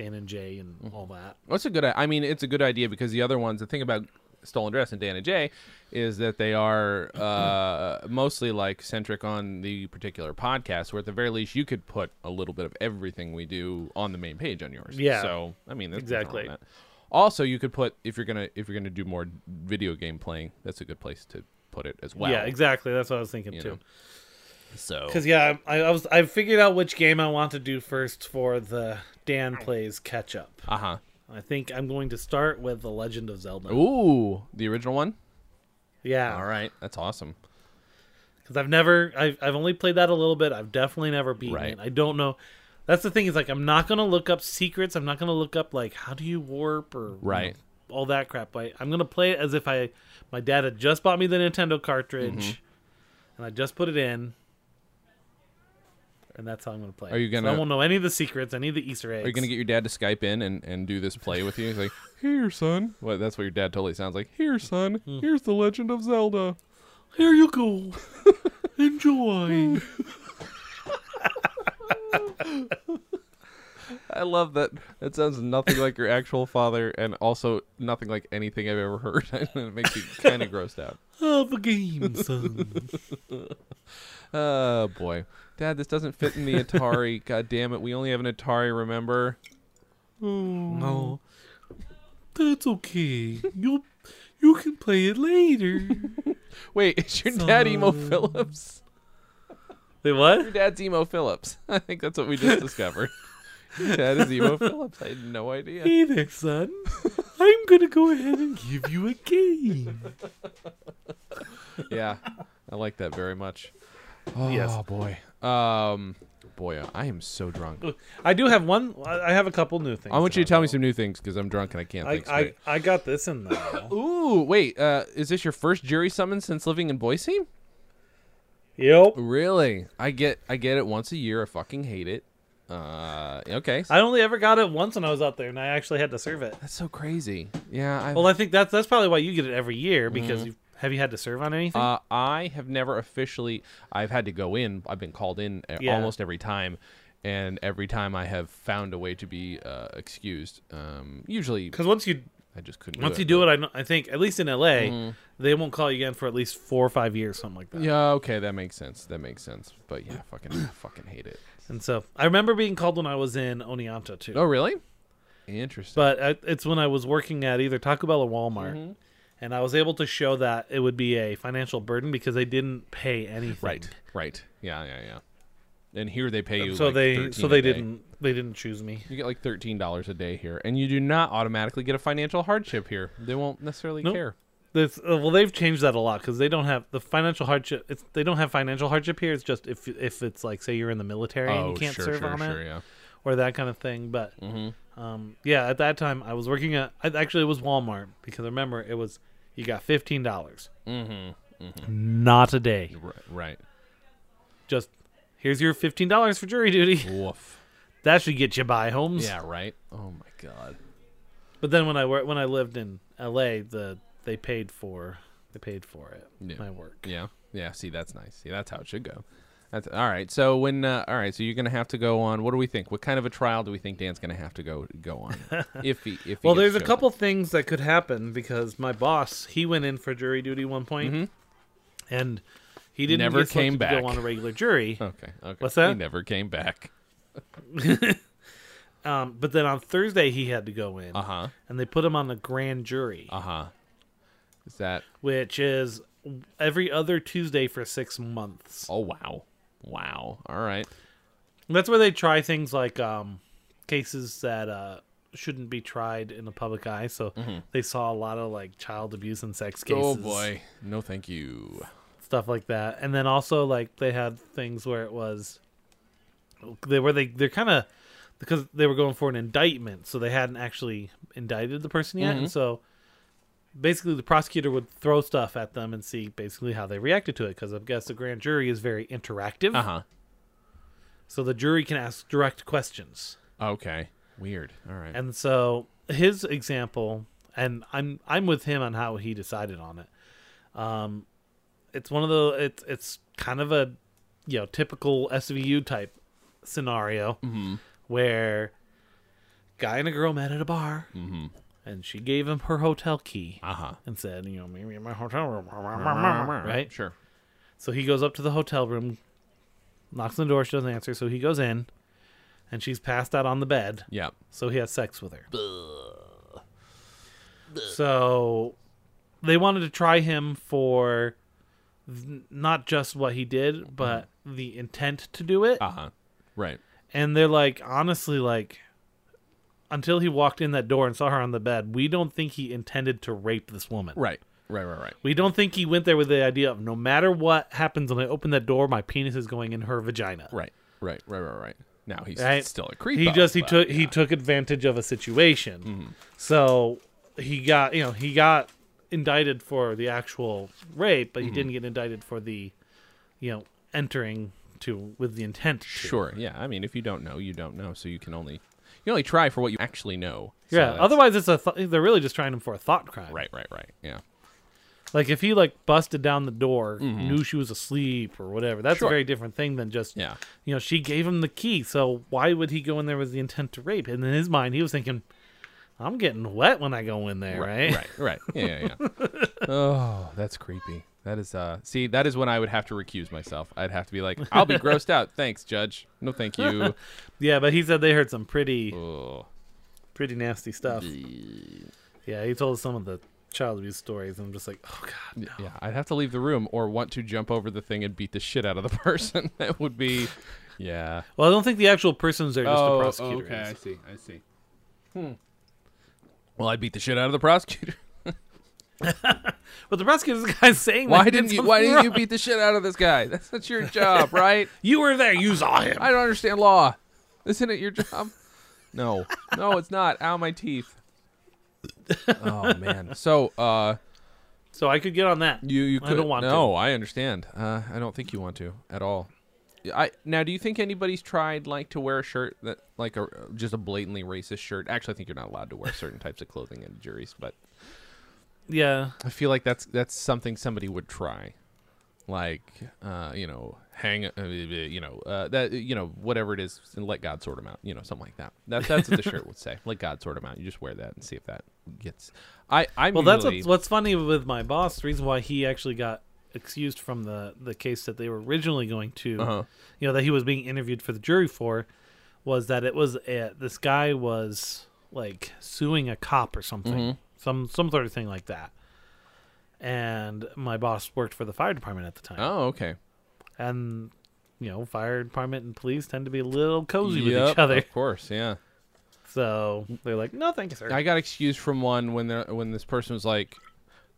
Dan and Jay and all that. That's a good? I mean, it's a good idea because the other ones. The thing about Stolen Dress and Dan and Jay is that they are uh, mostly like centric on the particular podcast. Where at the very least, you could put a little bit of everything we do on the main page on yours. Yeah. So I mean, that's Exactly. Also, you could put if you're gonna if you're gonna do more video game playing, that's a good place to put it as well. yeah, exactly. That's what I was thinking You too. know. So Because yeah, I, I was I figured out which game I want to do first for the Dan plays catch up. uh huh. I think I'm going to start with the Legend of Zelda. Ooh, the original one. Yeah, All right, that's awesome. because I've never I've, I've only played that a little bit i've definitely never beaten Right. it i don't know that's the thing is like i'm not gonna look up secrets i'm not gonna look up like how do you warp or you Right. know, all that crap I, i'm gonna play it as if i my dad had just bought me the nintendo cartridge Mm-hmm. and i just put it in and that's how i'm gonna play Are you gonna- i won't know any of the secrets any of the easter eggs Are you gonna get your dad to Skype in and, and do this play with you? He's like, "Here, son." Well, that's what your dad totally sounds like. Here, son. Hmm. Here's the Legend of Zelda. here you go enjoy I love that. That sounds nothing like your actual father, and also nothing like anything I've ever heard. it makes you kind of grossed out. have a game son Oh boy, Dad, this doesn't fit in the Atari. God damn it, we only have an Atari. Remember? Oh. No, that's okay. You you can play it later. Wait, is your dad Emo Philips? Wait, what? Your dad's Emo Philips. I think that's what we just discovered. Your dad is Emo Philips. I had no idea. Hey there, son. I'm gonna go ahead and give you a game. yeah, I like that very much. Oh Yes. boy, um, boy, I am so drunk. I do have one. I have a couple new things. I want you to tell me some new things because I'm drunk and I can't I, think I. I got this in there. Ooh, wait, uh, is this your first jury summons since living in Boise? yep. Really? I get, I get it once a year. I fucking hate it. Uh, okay, I only ever got it once when I was out there, and I actually had to serve it. that's so crazy. Yeah, I. Well, I think that's that's probably why you get it every year because you have you had to serve on anything? Uh, I have never officially. I've had to go in. I've been called in uh, Yeah. almost every time, and every time I have found a way to be uh, excused. Um, usually, Because once you I just couldn't. once do you it, do but- it, I, I think at least in LA, they won't call you again for at least four or five years, something like that. Yeah, okay, that makes sense. That makes sense. But yeah, fucking, fucking hate it. And so I remember being called when I was in Oneonta too. Oh, really? Interesting. But I, it's when I was working at either Taco Bell or Walmart, Mm-hmm. And I was able to show that it would be a financial burden because they didn't pay anything. right, right. Yeah, yeah, yeah. And here they pay you. So like they so they didn't they didn't choose me. You get like thirteen dollars a day here, and you do not automatically get a financial hardship here. They won't necessarily Nope. care. This, uh, well, they've changed that a lot because they don't have the financial hardship. It's, they don't have financial hardship here. It's just if if it's like say you're in the military and you can't Oh, sure, serve sure, on sure, it yeah. or that kind of thing. But Mm-hmm. um, yeah, at that time I was working at I, actually it was Walmart because I remember it was you got fifteen dollars. Mm-hmm. Not a day. Right. right. Just here's your fifteen dollars for jury duty. Woof. That should get you by, Holmes. Yeah. Right. Oh my god. But then when I when I lived in L.A., the they paid for they paid for it. Yeah. My work. Yeah. Yeah. See, that's nice. See, that's how it should go. That's all right. So when uh, all right, so you're gonna have to go on. What do we think? What kind of a trial do we think Dan's gonna have to go go on? if he if he Well, there's a couple things that could happen because my boss he went in for jury duty one point, Mhm. and he didn't Never came to back. go on a regular jury. Okay. Okay. What's that? He never came back. Um, but then on Thursday he had to go in, Uh huh. and they put him on the grand jury, Uh huh. Is that? which is every other Tuesday for six months. Oh wow. Wow. All right. That's where they try things like um, cases that uh, shouldn't be tried in the public eye. So they saw a lot of like child abuse and sex cases. Mm-hmm. Oh boy. No, thank you. stuff like that. And then also like they had things where it was they were they they're kind of because they were going for an indictment, so they hadn't actually indicted the person yet, Mhm. and so basically the prosecutor would throw stuff at them and see basically how they reacted to it because I guess the grand jury is very interactive, Uh huh. so the jury can ask direct questions. Okay. Weird. All right. And so his example, and I'm I'm with him on how he decided on it. Um, it's one of the it's it's kind of a you know typical SVU type scenario mm-hmm. where guy and a girl met at a bar, Mm-hmm. And she gave him her hotel key Uh huh. and said, you know, meet me in my hotel room, right? Sure. So he goes up to the hotel room, knocks on the door, she doesn't answer, so he goes in, and she's passed out on the bed. Yeah. So he has sex with her. So they wanted to try him for th- not just what he did, but the intent to do it. Uh huh. Right. And they're like, honestly, like, until he walked in that door and saw her on the bed, we don't think he intended to rape this woman. Right. Right. Right. Right. We don't think he went there with the idea of no matter what happens when I open that door, my penis is going in her vagina. Right. Right. Right. Right. Right. Now he's Right. still a creep. he just he took he yeah. Mm-hmm. took advantage of a situation so he got you know he got indicted for the actual rape but he Mm-hmm. didn't get indicted for the you know entering to with the intent to. Sure. Yeah. I mean, if you don't know, you don't know. So you can only you only try for what you actually know. Yeah otherwise it's a th- they're really just trying him for a thought crime Right. Right. Right. Yeah. like if he like busted down the door knew she was asleep or whatever that's Mm-hmm. Sure. a very different thing than just Yeah. you know she gave him the key so why would he go in there with the intent to rape and in his mind he was thinking i'm getting wet when i go in there right Right. Right. Yeah. Yeah. yeah. oh, that's creepy. That is. Uh. See, that is when I would have to recuse myself. I'd have to be like, I'll be grossed out. Thanks, Judge. No, thank you. Yeah, but he said they heard some pretty oh. pretty nasty stuff. Yeah, he told some of the child abuse stories, and I'm just like, oh god. Y- Yeah, I'd have to leave the room or want to jump over the thing and beat the shit out of the person. that would be, yeah. Well, I don't think the actual person's there, just the prosecutor. Oh, okay, I see, I see. Hmm. Well, I'd beat the shit out of the prosecutor. But the prosecutor's the guy saying, Why did didn't you? Why something didn't you beat the shit out of this guy? That's that's your job, right? You were there. You saw him. I don't understand law. Isn't it your job? No, no, it's not. Ow, my teeth. Oh man. So, uh, So I could get on that. You you I could don't want to. no, I understand. Uh, I don't think you want to at all. I now, do you think anybody's tried like to wear a shirt that like a just a blatantly racist shirt? Actually, I think you're not allowed to wear certain types of clothing in juries, but Yeah. I feel like that's that's something somebody would try, like uh, you know, hang, uh, you know, uh, that you know, whatever it is, and let God sort them out, you know, something like that. That that's what the shirt would say. Let God sort them out. You just wear that and see if that gets. I I'm Well, that's usually- what's, what's funny with my boss. The reason why he actually got excused from the the case that they were originally going to, Uh-huh. you know, that he was being interviewed for the jury for, was that it was a, this guy was like suing a cop or something, Mhm. Some some sort of thing like that. And my boss worked for the fire department at the time, Oh, okay. and you know, fire department and police tend to be a little cozy with each other. Of course, yeah. So they're like, "No, thank you, sir." I got excused from one when the when this person was like,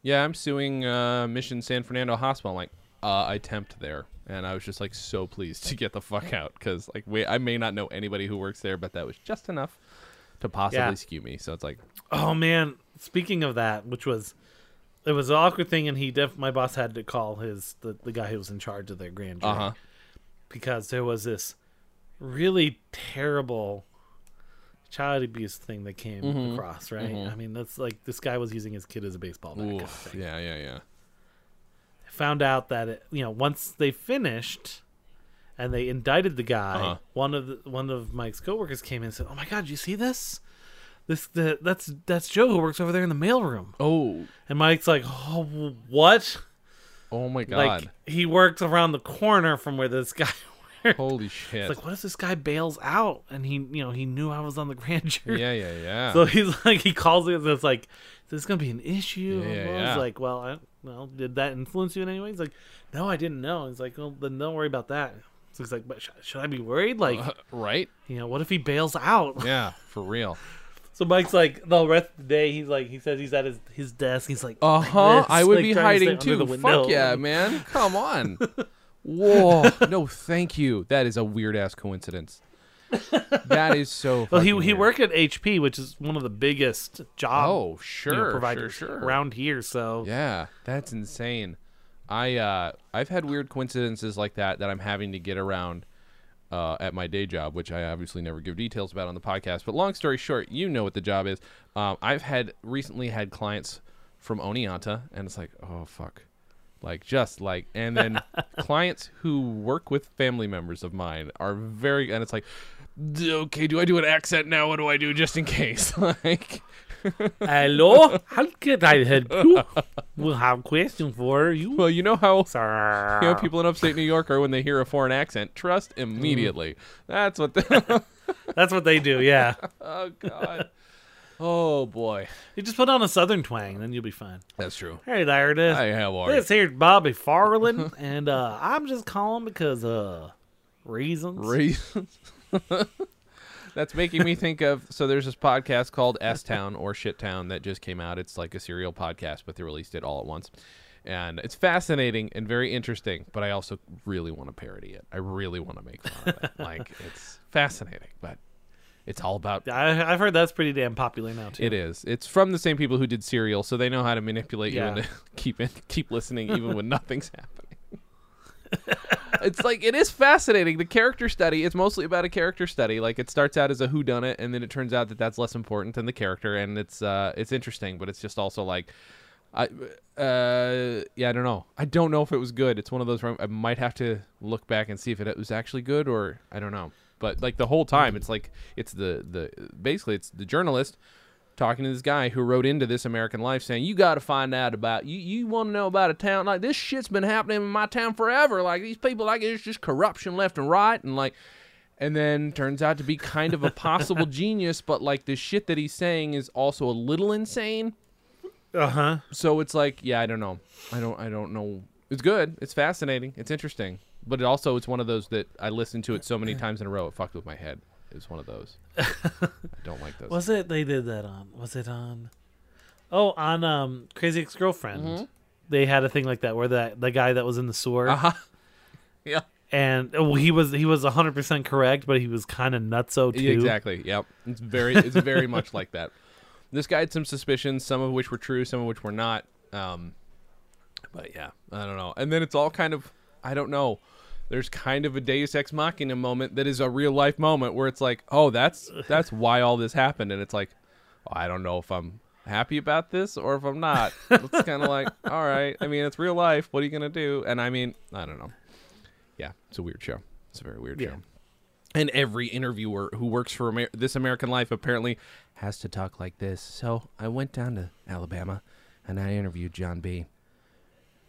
"Yeah, I'm suing uh, Mission San Fernando Hospital." I'm like, uh, I temped there, and I was just like so pleased to get the fuck out because like wait, I may not know anybody who works there, but that was just enough to possibly Yeah. skew me. So it's like, Oh man, speaking of that, which was it was an awkward thing, and he def my boss had to call his the, the guy who was in charge of their grand jury Uh huh. because there was this really terrible child abuse thing that came Mhm. across. Right? Mhm. I mean, that's like this guy was using his kid as a baseball bat. Kind of Oof. Yeah, yeah, yeah. Found out that it, you know once they finished. And they indicted the guy. Uh-huh. One of the, one of Mike's coworkers came in and said, "Oh my God, you see this? This the, that's that's Joe who works over there in the mailroom." Oh, And Mike's like, "Oh, what?" oh my god! Like he works around the corner from where this guy works. Holy shit! It's like, what if this guy bails out and he, you know, he knew I was on the grand jury? yeah, yeah, yeah. So he's like, he calls it. and It's like, is this gonna be an issue? Yeah, yeah, yeah. like, well, I, well, did that influence you in any way? He's like, no, I didn't know. He's like, well, then don't worry about that. So he's like, but sh- should I be worried? Like, Uh, right? you know, what if he bails out? Yeah, for real. So Mike's like, the rest of the day, he's like, he says he's at his, his desk. He's like, uh huh. this, I would like, be trying to hiding too. the. Fuck yeah, man! Come on. Whoa! No, thank you. That is a weird ass coincidence. That is so. Well, he fucking he worked at HP, which is one of the biggest job Oh, sure, you know, sure, sure. around here. So Yeah, that's insane. I uh I've had weird coincidences like that that I'm having to get around uh, at my day job, which I obviously never give details about on the podcast. But long story short, you know what the job is. Um, I've had recently had clients from Oneonta, and it's like, oh fuck, like just like, and then clients who work with family members of mine are very, and it's like, okay, do I do an accent now? What do I do just in case? like, Hello, how can I help you? We'll have a question for you. well, you know how Sir. you know people in upstate New York are when they hear a foreign accent, trust immediately. That's what. The- That's what they do. Yeah, oh god. Oh boy, you just put on a southern twang, then you'll be fine. that's true. Hey there it is. I have are you? This here's Bobby Farland, and uh, I'm just calling because uh, reasons. reasons. That's making me think of so there's this podcast called S Town or Shit Town that just came out. It's like a serial podcast, but they released it all at once. And it's fascinating and very interesting, but I also really want to parody it. I really want to make fun of it. like it's fascinating, but it's all about I, I've heard that's pretty damn popular now too. it is. It's from the same people who did Serial, so they know how to manipulate Yeah. you into keep in, keep listening even when nothing's happening. It's like it is fascinating. The character study is mostly about a character study. Like it starts out as a who done it, and then it turns out that that's less important than the character, and it's uh it's interesting, but it's just also like. I uh yeah I don't know I don't know if it was good it's one of those where I might have to look back and see if it was actually good or I don't know but like the whole time it's like it's the the basically it's the journalist talking to this guy who wrote into this American Life saying, "You got to find out about you. You want to know about a town like this? Shit's been happening in my town forever. Like these people, like it's just corruption left and right, and like." And then turns out to be kind of a possible genius, but like the shit that he's saying is also a little insane. Uh huh. So it's like, yeah, I don't know. I don't. I don't know. It's good. It's fascinating. It's interesting. But it also it's one of those that I listened to it so many times in a row it fucked with my head. It's one of those. I don't like those. Was it they did that on? Was it on? Oh, on um Crazy Ex Girlfriend. Mm-hmm. They had a thing like that where that the guy that was in the sewer Uh-huh. Yeah. and well, he was he was hundred percent correct, but he was kind of nutso too. Exactly. Yep. It's very it's very much like that. This guy had some suspicions, some of which were true, some of which were not. Um, but yeah, I don't know. And then it's all kind of I don't know. There's kind of a Deus Ex Machina moment that is a real life moment where it's like, oh, that's that's why all this happened, and it's like, oh, I don't know if I'm happy about this or if I'm not. It's kind of like, all right. I mean, it's real life. What are you gonna do? And I mean, I don't know. Yeah, it's a weird show. It's a very weird Yeah. show. And every interviewer who works for Amer- This American Life apparently has to talk like this. So I went down to Alabama and I interviewed John B.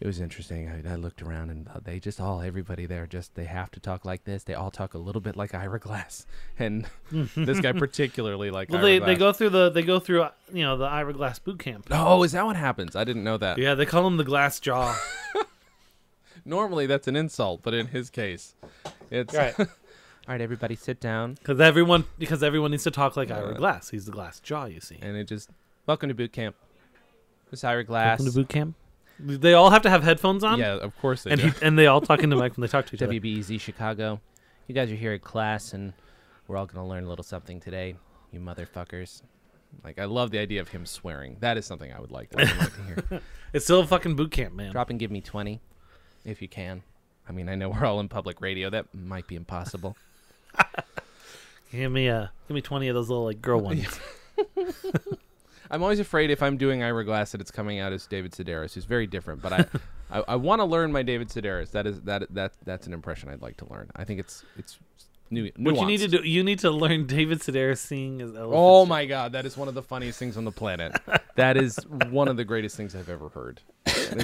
It was interesting. I, I looked around and they just all, everybody there, just they have to talk like this. They all talk a little bit like Ira Glass, and this guy particularly like. Well, Ira they, Glass. they go through the they go through you know the Ira Glass boot camp. Oh, is that what happens? I didn't know that. Yeah, they call him the Glass Jaw. Normally that's an insult, but in his case, it's right. all right. Everybody, sit down, Because everyone because everyone needs to talk like Ira Glass. He's the Glass Jaw. You see. and it just welcome to boot camp. This Ira Glass. Welcome to boot camp. They all have to have headphones on. Yeah, of course they And do. he, and they all talk into mic when they talk to each other. WBEZ Chicago. You guys are here at class, and we're all going to learn a little something today, you motherfuckers. Like I love the idea of him swearing. That is something I would like, I would like to hear. It's still a fucking boot camp, man. Drop and give me twenty, if you can. I mean, I know we're all in public radio. That might be impossible. Give me a give me twenty of those little like girl ones. I'm always afraid if I'm doing Ira Glass that it's coming out as David Sedaris, who's very different. But I, I, I want to learn my David Sedaris. That is that that that's an impression I'd like to learn. I think it's it's new. What you need to do, you need to learn David Sedaris singing as Ella Oh my god, that is one of the funniest things on the planet. that is one of the greatest things I've ever heard.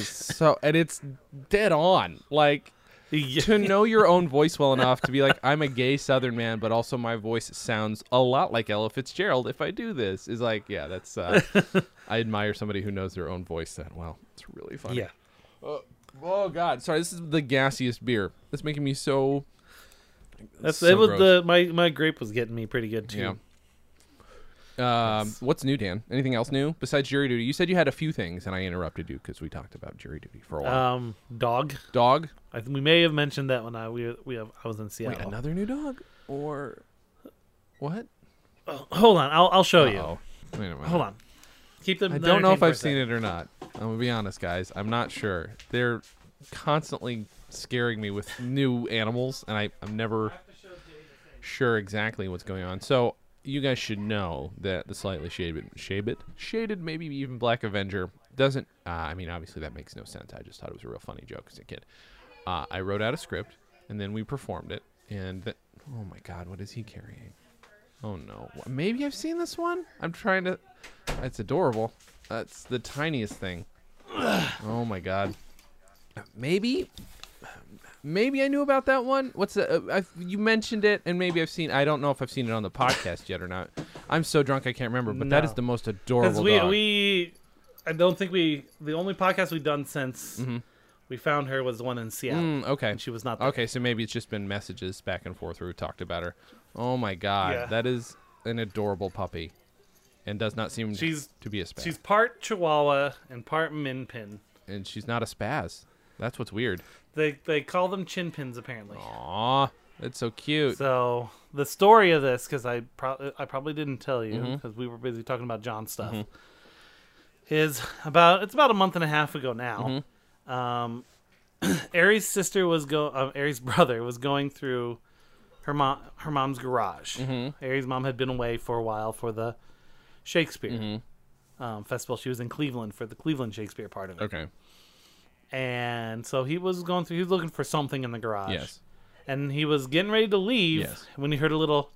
So and it's dead on. Like. To know your own voice well enough to be like, I'm a gay Southern man, but also my voice sounds a lot like Ella Fitzgerald if I do this. Is like, yeah, that's. Uh, I admire somebody who knows their own voice that well. It's really funny. Yeah. Oh God, sorry. This is the gassiest beer. It's making me so. That's so it was gross. the my my grape was getting me pretty good too. Yeah. Um, what's new, Dan? Anything else new besides jury duty? You said you had a few things, and I interrupted you because we talked about jury duty for a while. Um, dog. dog? I think we may have mentioned that when I we we have, I was in Seattle. Wait, another new dog? Or what? Oh, hold on, I'll I'll show you. Uh-oh. Wait a minute. Hold on. Keep them. I don't know if I've seen it or not. I'm gonna be honest, guys. I'm not sure. They're constantly scaring me with new animals, and I, I'm never sure exactly what's going on. So you guys should know that the slightly shaded, shaded, shaded, maybe even Black Avenger doesn't. Uh, I mean, obviously that makes no sense. I just thought it was a real funny joke as a kid. Uh, I wrote out a script, and then we performed it. And oh my God, what is he carrying? Oh no, maybe I've seen this one. I'm trying to. It's adorable. That's the tiniest thing. oh my God. Maybe. Maybe I knew about that one. What's the? Uh, I, you mentioned it, and maybe I've seen. I don't know if I've seen it on the podcast yet or not. I'm so drunk I can't remember. But that is the most adorable we dog. we I don't think we the only podcast we've done since Mhm. we found her was the one in Seattle. Mm, okay. And she was not there. Okay, so maybe it's just been messages back and forth where we talked about her. Oh my god, Yeah. that is an adorable puppy, and does not seem She's to be a spaz. she's part Chihuahua and part Min Pin. and she's not a spaz. That's what's weird. They they call them chin pins apparently. Aw, that's so cute. So the story of this, because I pro- I probably didn't tell you Mm-hmm. because we were busy talking about John stuff, is about it's about a month and a half ago now. Mm-hmm. Um, Aries' sister was go uh, Aries' brother was going through her mom her mom's garage. Mm-hmm. Aries' mom had been away for a while for the Shakespeare Mm-hmm. um, festival. She was in Cleveland for the Cleveland Shakespeare part of it, Okay. And so he was going through. He was looking for something in the garage Yes. and he was getting ready to leave Yes. when he heard a little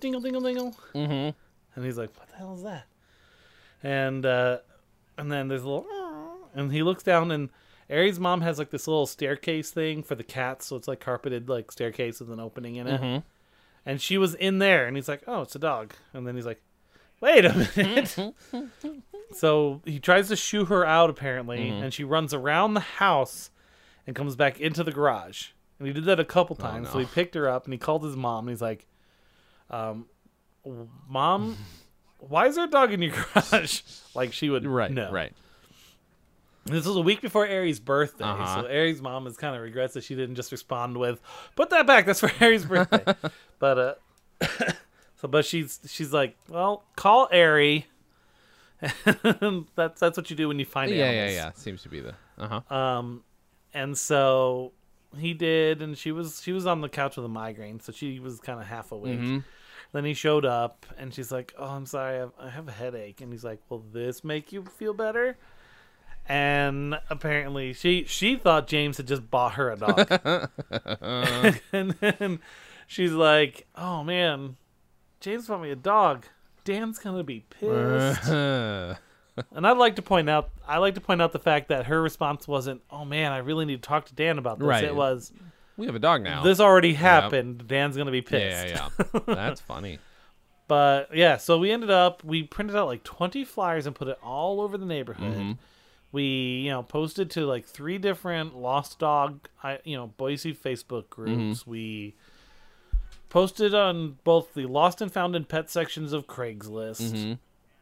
dingle dingle dingle Mm-hmm. and he's like what the hell is that and uh and then there's a little and he looks down and Aries' mom has like this little staircase thing for the cats so it's like carpeted like staircase with an opening in it Mhm. and she was in there and he's like oh it's a dog and then he's like wait a minute so he tries to shoo her out apparently and she runs around the house and comes back into the garage and he did that a couple times so no. he picked her up and he called his mom and he's like um mom why is there a dog in your garage like she would Right. know Right. this was a week before Aries' birthday, Uh-huh. so Aries' mom is kind of regrets that she didn't just respond with, "Put that back. That's for Aries' birthday." but uh, so but she's she's like, "Well, call Aries." that's that's what you do when you find it. Yeah, yeah, animals. yeah. Seems to be the. Uh huh. Um, and so he did, and she was she was on the couch with a migraine, so she was kind of half awake. Mhm. Then he showed up, and she's like, "Oh, I'm sorry, I have, I have a headache." And he's like, "Will this make you feel better?" And apparently, she she thought James had just bought her a dog, and then she's like, "Oh man, James bought me a dog. Dan's gonna be pissed." And I'd like to point out, I like to point out the fact that her response wasn't, "Oh man, I really need to talk to Dan about this." Right. It was, we have a dog now. "This already happened. Dan's gonna be yeah, pissed." yeah, yeah. That's funny. But yeah, so we ended up we printed out like 20 flyers and put it all over the neighborhood. Mm-hmm. We, you know, posted to like three different lost dog, I, you know, Boise Facebook groups. Mm-hmm. We posted on both the lost and found and pet sections of Craigslist. Mm-hmm.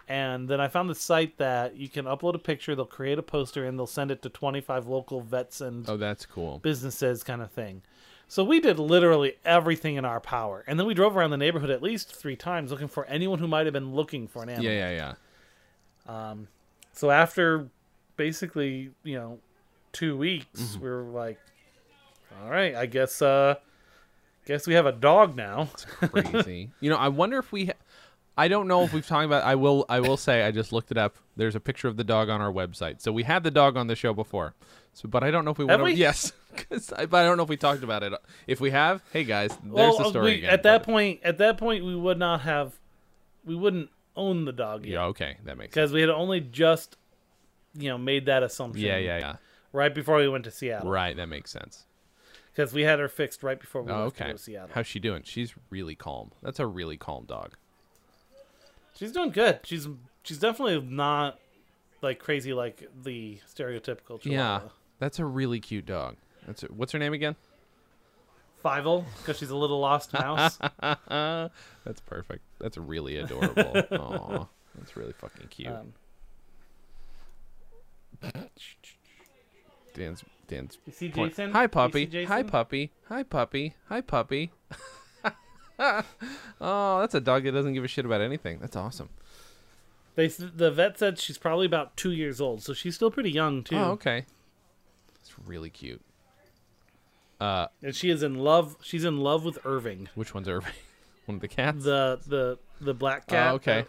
And then I found the site that you can upload a picture, they'll create a poster and they'll send it to 25 local vets and Oh, that's cool. businesses kind of thing. So we did literally everything in our power, and then we drove around the neighborhood at least three times looking for anyone who might have been looking for an animal. Yeah, yeah, yeah. Um, So after basically, you know, two weeks, Mm-hmm. we were like, "All right, I guess, uh, guess we have a dog now." It's crazy. you know, I wonder if we. Ha- I don't know if we've talked about. I will. I will say. I just looked it up. There's a picture of the dog on our website. So we had the dog on the show before. So, but I don't know if we Have want to. we? Yes, I, but I don't know if we talked about it. If we have, hey guys, there's well, the uh, story we, again. at that point, at that point, we would not have, we wouldn't own the dog yet Yeah. Okay, that makes sense. because we had only just, you know, made that assumption. Yeah, yeah, yeah. Right before we went to Seattle, Right, that makes sense. Because we had her fixed right before we Oh, left to okay. go to Seattle. How's she doing? She's really calm. That's a really calm dog. She's doing good. She's she's definitely not like crazy like the stereotypical Chihuahua. Yeah, that's a really cute dog. That's a, what's her name again? Fievel, because she's a little lost mouse. That's perfect. That's really adorable. Aw, that's really fucking cute. um, Dan's Dan's. you see point- Jason? Hi puppy. Jason? Hi puppy. Hi puppy. Hi puppy. oh, that's a dog that doesn't give a shit about anything. That's awesome. They the vet said she's probably about two years old, so she's still pretty young too. Oh, okay. It's really cute. Uh, And she is in love. She's in love with Irving, which one's Irving? One of the cats. the the the black cat. Oh, okay.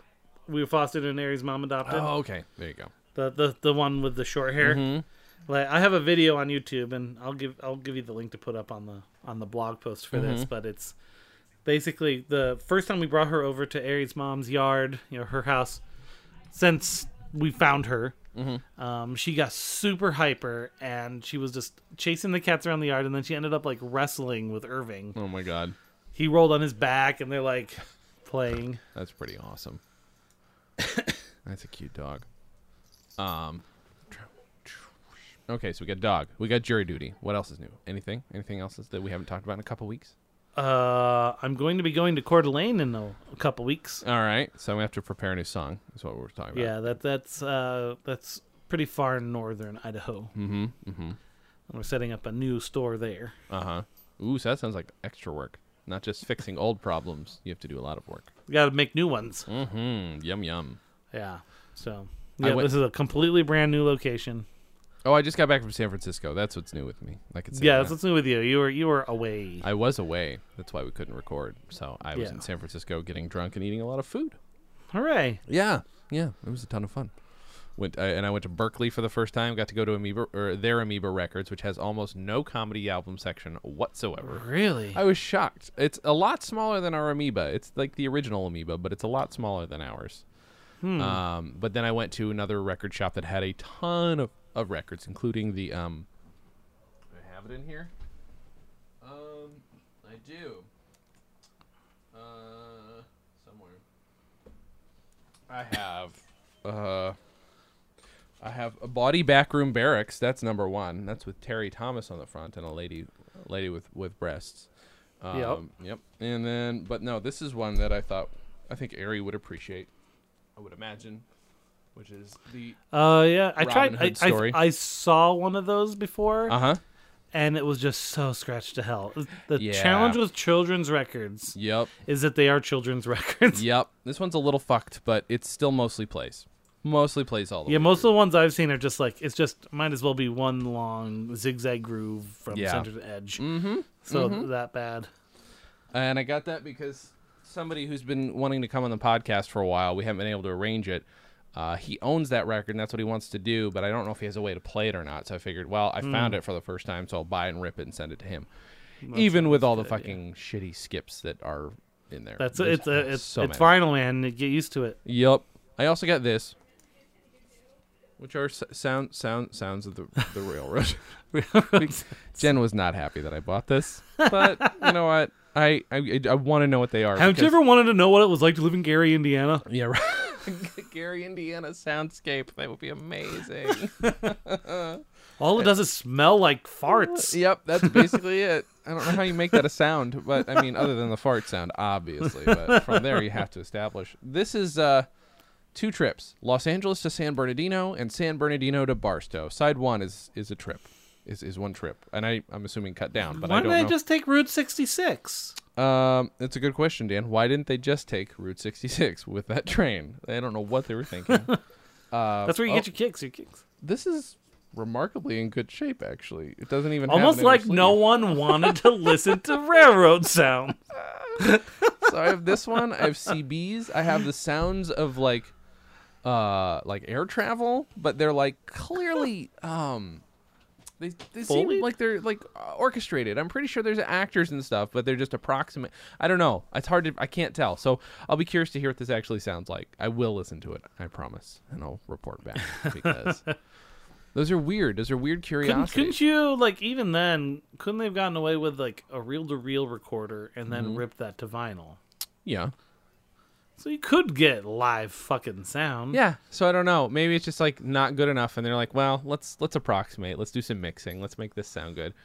We fostered and Aries mom adopted. Oh, okay. There you go. The the the one with the short hair. Mhm. Like I have a video on YouTube, and I'll give I'll give you the link to put up on the on the blog post for this. Mm-hmm. But it's basically the first time we brought her over to Aries' mom's yard, you know, her house. Since we found her, Mm-hmm. um, she got super hyper, and she was just chasing the cats around the yard, and then she ended up like wrestling with Irving. Oh my god, He rolled on his back, and they're like playing. that's pretty awesome. that's a cute dog. Um. Okay, so we got dog. We got jury duty. What else is new? Anything? Anything else that we haven't talked about in a couple weeks? Uh, I'm going to be going to Coeur d'Alene in a, a couple weeks. All right, so we have to prepare a new song. Is what we're talking about. Yeah, that that's uh that's pretty far in northern Idaho. Mm-hmm. Mm-hmm. And we're setting up a new store there. Uh huh. Ooh, so that sounds like extra work. Not just fixing old problems. You have to do a lot of work. We got to make new ones. Mm-hmm. Yum yum. Yeah. So yeah, went- this is a completely brand new location. Oh, I just got back from San Francisco. That's what's new with me. I could say Yeah, that. that's what's new with you. You were you were away. I was away. That's why we couldn't record. So I was Yeah. in San Francisco getting drunk and eating a lot of food. Hooray! Yeah, yeah, it was a ton of fun. Went uh, and I went to Berkeley for the first time. Got to go to Amoeba or their Amoeba Records, which has almost no comedy album section whatsoever. Really? I was shocked. It's a lot smaller than our Amoeba. It's like the original Amoeba, but it's a lot smaller than ours. Hmm. Um, but then I went to another record shop that had a ton of, of records, including the. Um, do I have it in here? Um, I do. Uh, somewhere. I have. Uh, I have a body backroom barracks. That's number one. That's with Terry Thomas on the front and a lady, a lady with with breasts. Um, Yep. Yep. And then, but no, this is one that I thought I think Ari would appreciate. I would imagine, which is the uh, yeah. I Robin tried. I. I I saw one of those before, uh huh. and it was just so scratched to hell. The Yeah. challenge with children's records Yep. is that they are children's records. Yep. This one's a little fucked, but it still mostly plays. Mostly plays all the way. Yeah, most through. of the ones I've seen are just like it's just might as well be one long zigzag groove from Yeah. center to edge. Mm-hmm. So that bad. And I got that because somebody who's been wanting to come on the podcast for a while, we haven't been able to arrange it. Uh, he owns that record, and that's what he wants to do, but I don't know if he has a way to play it or not. So I figured, well, I found Hmm. it for the first time, so I'll buy it and rip it and send it to him. Even with all the idea. fucking shitty skips that are in there. That's There's it's a, it's so it's many. vinyl, man. Get used to it. Yep. I also got this, which are sound sound sounds of the the railroad. Jen was not happy that I bought this, but you know what? I I, I want to know what they are. Haven't you ever wanted to know what it was like to live in Gary, Indiana? Yeah, right. Gary, Indiana soundscape. That would be amazing. All it does is smell like farts. yep, that's basically it. I don't know how you make that a sound, but I mean, other than the fart sound, obviously. But from there, you have to establish. This is uh, two trips: Los Angeles to San Bernardino and San Bernardino to Barstow. Side one is is a trip. Is, is one trip, and I I'm assuming cut down, but Why I didn't don't they know. just take Route 66? Um, it's a good question, Dan. Why didn't they just take Route 66 with that train? I don't know what they were thinking. uh, That's where you oh, get your kicks. Your kicks. This is remarkably in good shape, actually. It doesn't even have Almost like no one wanted to listen to railroad sound. So I have this one. I have CBs. I have the sounds of like, uh, like air travel, but they're like clearly um. They, they seem like they're like uh, orchestrated. I'm pretty sure there's actors and stuff, but they're just approximate. I don't know. It's hard to. I can't tell. So I'll be curious to hear what this actually sounds like. I will listen to it. I promise, and I'll report back because those are weird. Those are weird Couldn't, curiosities. couldn't you like even then? Couldn't they have gotten away with like a reel-to-reel recorder and then Mm-hmm. ripped that to vinyl? Yeah. So you could get live fucking sound. Yeah, so I don't know. Maybe it's just like not good enough, and they're like, "Well, let's let's approximate. Let's do some mixing. Let's make this sound good."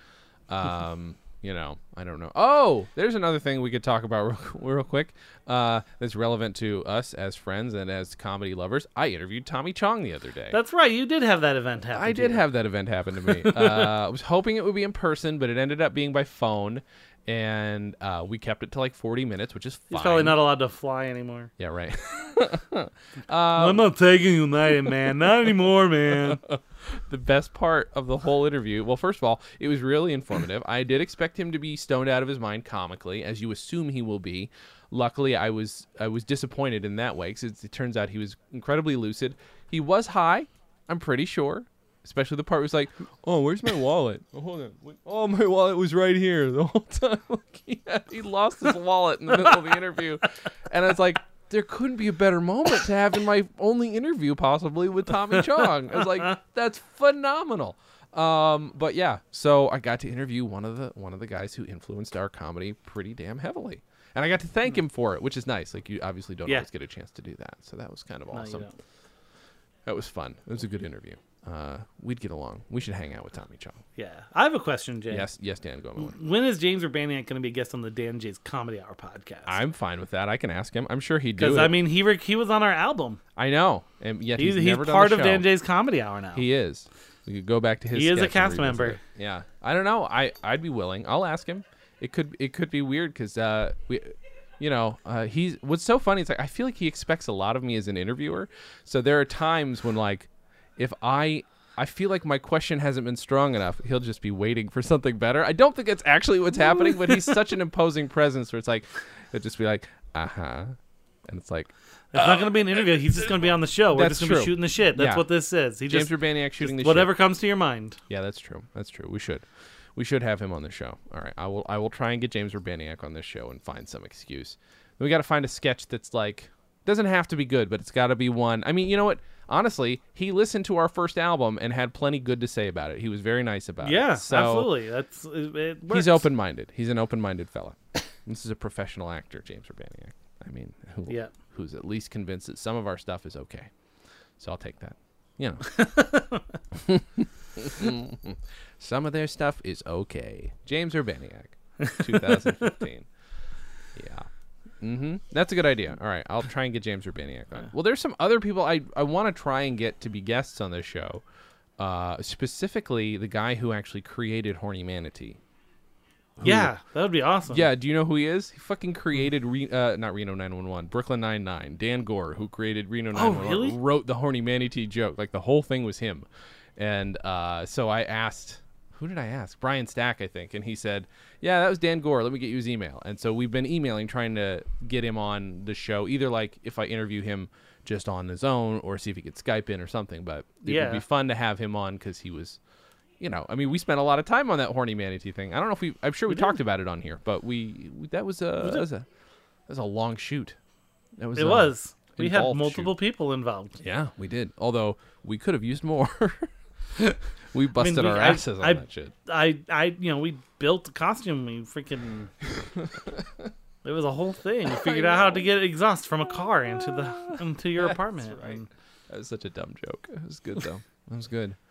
Um, you know, I don't know. Oh, there's another thing we could talk about real, real quick. Uh, that's relevant to us as friends and as comedy lovers. I interviewed Tommy Chong the other day. That's right. You did have that event happen. I did you. have that event happen to me. uh, I was hoping it would be in person, but it ended up being by phone, and uh, we kept it to like 40 minutes, which is fine. He's probably not allowed to fly anymore. Yeah, right. I'm not taking United, man. Not anymore, man. the best part of the whole interview. Well, first of all, it was really informative. I did expect him to be stoned out of his mind comically, as you assume he will be. Luckily, I was I was disappointed in that way because it turns out he was incredibly lucid. He was high, I'm pretty sure. Especially the part where was like, "Oh, where's my wallet? Oh, hold on. Oh, my wallet was right here the whole time." Like, he, had- he lost his wallet in the middle of the interview, and I was like, "There couldn't be a better moment to have in my only interview, possibly with Tommy Chong." I was like, "That's phenomenal." Um, but yeah, so I got to interview one of the one of the guys who influenced our comedy pretty damn heavily, and I got to thank him for it, which is nice. Like you obviously don't Yeah. always get a chance to do that, so that was kind of awesome. don't. That was fun. It was a good interview. Uh, we'd get along. We should hang out with Tommy Chong. Yeah. I have a question, Jay. Yes, yes, Dan, go on. When is James Urbaniak going to be a guest on the Dan J's Comedy Hour podcast? I'm fine with that. I can ask him. I'm sure he'd do Because it. I mean, he rec- he was on our album. I know, and yet he's, He's, he's, never done part the of show. Dan J's Comedy Hour now. He is. We could go back to his. He is a sketch and cast revisit member. it. Yeah, I don't know. I I'd be willing. I'll ask him. It could it could be weird because uh we. You know, uh, he's what's so funny. It's like I feel like he expects a lot of me as an interviewer. So there are times when, like, if I I feel like my question hasn't been strong enough, he'll just be waiting for something better. I don't think it's actually what's happening, but he's such an imposing presence where it's like it'll just be like, uh huh, and it's like It's not going to be an interview. He's just going to be on the show. We're just going to be shooting the shit. That's Yeah. what this is. He James just Urbaniak shooting the shit. whatever comes to your mind. Yeah, that's true. That's true. We should, we should have him on the show. All right, I will. I will try and get James Urbaniak on this show and find some excuse. We got to find a sketch that's like doesn't have to be good, but it's got to be one. I mean, you know what? Honestly, he listened to our first album and had plenty good to say about it. He was very nice about it. Yeah, So absolutely. That's He's open-minded. He's an open-minded fella. this is a professional actor, James Urbaniak. I mean, who, Yeah. who's at least convinced that some of our stuff is okay. So I'll take that. You know. some of their stuff is okay. James Urbaniak, 2015. yeah. Mm-hmm. That's a good idea. All right, I'll try and get James Urbaniak on. Well, there's some other people I I want to try and get to be guests on this show. Uh, specifically, the guy who actually created Horny Manatee. Yeah, that would be awesome. Yeah, do you know who he is? He fucking created Re- uh, not Reno 911, Brooklyn 99. Dan Goor, who created Reno 911, Oh, really? wrote the horny manatee joke. Like the whole thing was him. And uh, so I asked, who did I ask? Brian Stack, I think, and he said, "Yeah, that was Dan Goor. Let me get you his email." And so we've been emailing, trying to get him on the show. Either like if I interview him just on his own, or see if he could Skype in or something. But it Yeah. would be fun to have him on because he was you know, I mean, we spent a lot of time on that horny manatee thing. I don't know if we, I'm sure we, We talked about it on here, but we, we that was a, that was a, that was a long shoot. That was it a was. We had multiple shoot. people involved. Yeah, we did. Although we could have used more. we busted we- our I- asses on I- that shit. I, I, you know, we built a costume. We freaking. it was a whole thing. We figured out how to get exhaust from a car into the into your apartment. right. and- That was such a dumb joke. It was good though. it was good.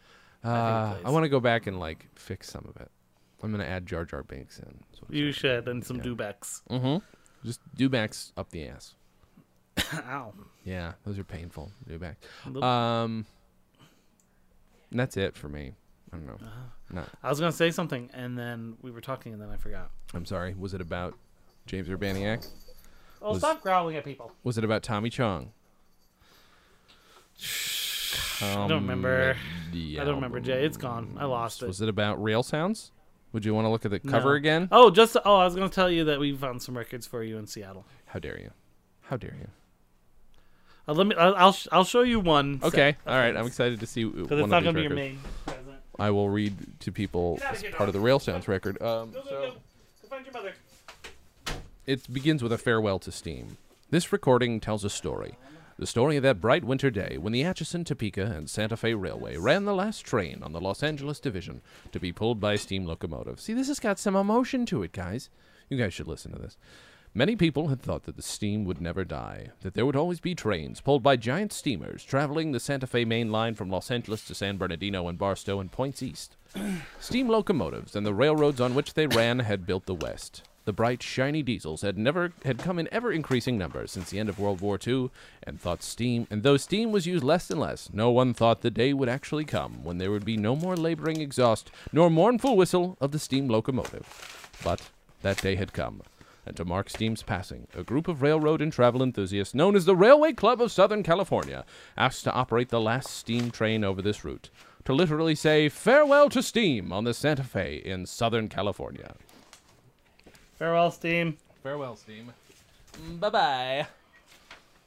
Uh, plays. I want to go back and like fix some of it. I'm gonna add Jar Jar Binks in. That's what I'm You saying. should, and some Yeah. dewbacks. Mm-hmm. Just dewbacks up the ass. Ow. Yeah, those are painful. Dewbacks. Nope. Um, and that's it for me. I don't know. Uh-huh. I was gonna say something, and then we were talking, and then I forgot. I'm sorry. Was it about James Urbaniak? Oh, Was- stop growling at people. Was it about Tommy Chong? I don't remember. I don't remember, Jay. It's gone. I lost it. Was it about Rail Sounds? Would you want to look at the cover No. again? Oh, just oh, I was gonna tell you that we found some records for you in Seattle. How dare you? How dare you? Uh, let me. I'll I'll, sh- I'll show you one. set Okay, of all right. I'm things. excited to see Because one it's not gonna be your records. main present. I will read to people Get outta as here, part of the dog. Rail Sounds record. Um, Go, go, so go. Go find your mother. it begins with a farewell to steam. This recording tells a story. The story of that bright winter day when the Atchison, Topeka, and Santa Fe Railway ran the last train on the Los Angeles division to be pulled by a steam locomotive. See, this has got some emotion to it, guys. You guys should listen to this. Many people had thought that the steam would never die, that there would always be trains pulled by giant steamers traveling the Santa Fe main line from Los Angeles to San Bernardino and Barstow and points east. Steam locomotives and the railroads on which they ran had built the West. The bright, shiny diesels had never had come in ever increasing numbers since the end of World War II, and thought steam and though steam was used less and less, no one thought the day would actually come when there would be no more laboring exhaust nor mournful whistle of the steam locomotive. But that day had come, and to mark steam's passing, a group of railroad and travel enthusiasts known as the Railway Club of Southern California asked to operate the last steam train over this route, to literally say farewell to steam on the Santa Fe in Southern California. Farewell, Steam. Farewell, Steam. Bye bye.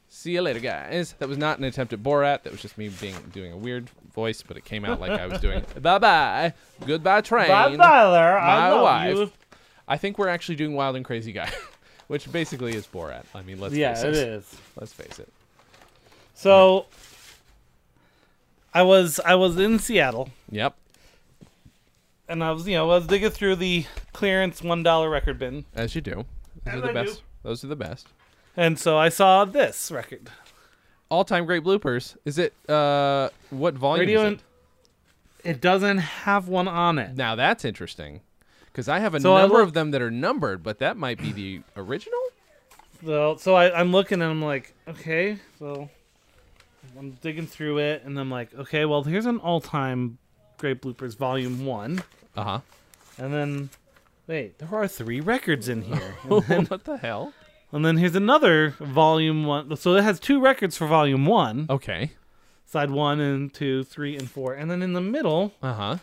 See you later, guys. That was not an attempt at Borat. That was just me being doing a weird voice, but it came out like I was doing. bye bye. Goodbye, train. Bye bye there. I My love wife. you. I think we're actually doing Wild and Crazy Guy, which basically is Borat. I mean, let's Yeah, face it it. is. Let's face it. So, I was I was in Seattle, Yep. and I was you know I was digging through the clearance one dollar record bin, As you do. Those As are the I do. best. Those are the best. and so I saw this record. All-time great bloopers. Is it uh what volume Radio is and it doesn't have one on it. Now that's interesting. Cuz I have a So number look- of them that are numbered, but that might be the original? So, so I, I'm looking and I'm like, okay, so I'm digging through it, and I'm like, okay, well, here's an all-time Great Bloopers Volume One, Uh-huh. and then wait, there are three records in here, and then, what the hell? and then here's another Volume One. So it has two records for Volume One, Okay. side one and two, three and four, and then in the middle Uh-huh.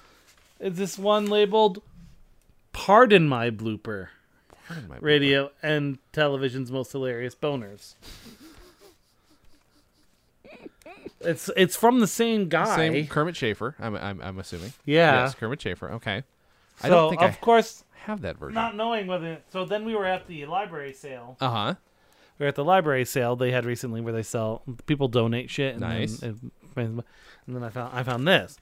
is this one labeled "Pardon My Blooper." Pardon my Radio and television's most hilarious boners. It's it's from the same guy. Same Kermit Schafer, I'm, I'm, I'm assuming. yeah. Yes, Kermit Schafer. Okay. I so don't think of I course, have that version. not knowing whether. So then we were at the library sale. uh-huh. We were at the library sale they had recently where they sell people donate shit. And Nice. Then, and then I found I found this.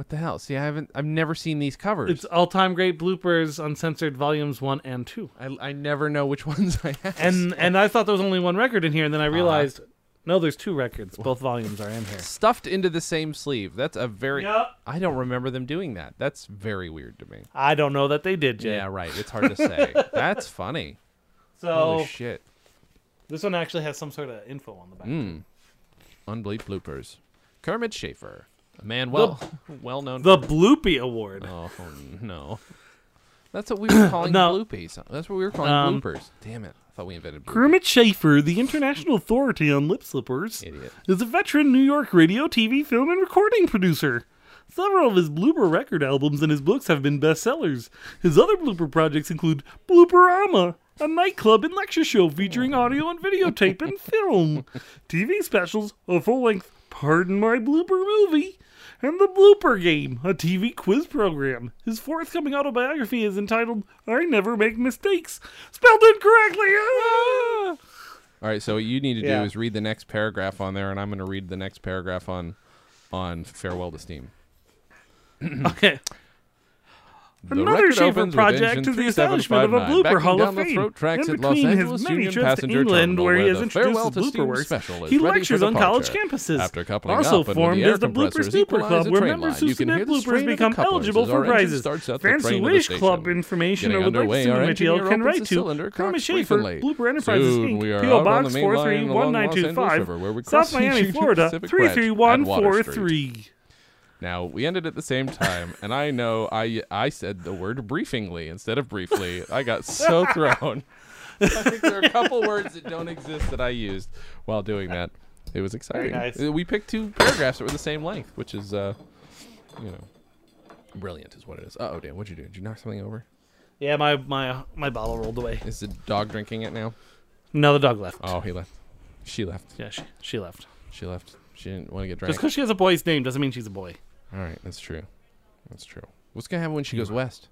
What the hell? See, I haven't I've never seen these covers. It's all time great bloopers uncensored volumes one and two. I, I never know which ones I have. And and I thought there was only one record in here, and then I Uh-huh. realized no, there's two records. Both volumes are in here. stuffed into the same sleeve. That's a very Yep. I don't remember them doing that. That's very weird to me. I don't know that they did, Jay. Yeah, right. It's hard to say. That's funny. So Holy shit. this one actually has some sort of info on the back. Mm. Bloopers. Kermit Schafer, a man well well known. The Bloopy Award. oh no, that's what we were calling No. bloopies. That's what we were calling Um, bloopers. Damn it! I thought we invented bloopers. Kermit Schafer, the international authority on lip slippers, Idiot. is a veteran New York radio, TV, film, and recording producer. Several of his blooper record albums and his books have been bestsellers. His other blooper projects include Blooperama, a nightclub and lecture show featuring audio and videotape and film, TV specials, a full-length Pardon My Blooper movie, and The Blooper Game, a TV quiz program. His forthcoming autobiography is entitled I Never Make Mistakes, spelled incorrectly. Ah! All right, so what you need to Yeah. do is read the next paragraph on there, and I'm going to read the next paragraph on on farewell to steam. Okay. The Another Schafer project is the establishment of a 3759, blooper hall of fame. In between his many trips to England, where he has introduced his to blooper works, he lectures on college campuses. After coupling Also formed when the Blooper Super Club, the where members who submit bloopers the become eligible for prizes. starts up the Fans train who to the wish club information or like underway, to material can write to Kermit Schafer. Blooper Enterprises Inc., P.O. Box the main line along Los Angeles 4319225, River, where we cross South Miami, Florida Pacific Branch at Water Street. 33143. Now we ended at the same time, and I know I I said the word briefingly instead of briefly. I got so thrown. I think there are a couple words that don't exist that I used while doing that. It was exciting. nice. We picked two paragraphs that were the same length, which is, uh, you know, brilliant is what it is. Uh oh, Dan, what'd you do? Did you knock something over? Yeah, my my my bottle rolled away. Is the dog drinking it now? No, the dog left. Oh, he left. She left. Yeah, she she left. She left. She didn't want to get drunk. Just because she has a boy's name doesn't mean she's a boy. All right, that's true. That's true. What's gonna happen when she goes west?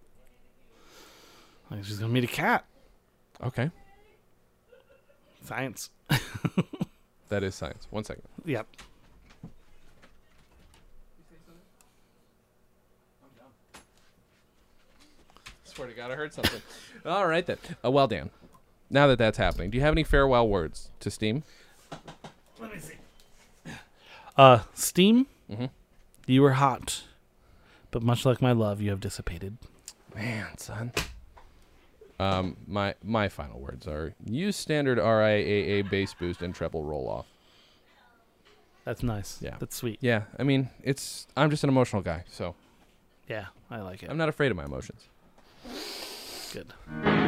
Like she's gonna meet a cat. Okay, Science. that is science. One second. Yep. I swear to God, I heard something. All right then. Uh, well, Dan. Now that that's happening, do you have any farewell words to Steam? Let me see. Uh, Steam. Mhm. You were hot, but much like my love, you have dissipated. Man, son. Um, my my final words are: use standard RIAA bass boost and treble roll off. That's nice. Yeah. That's sweet. Yeah, I mean, it's I'm just an emotional guy, so Yeah, I like it. I'm not afraid of my emotions. Good.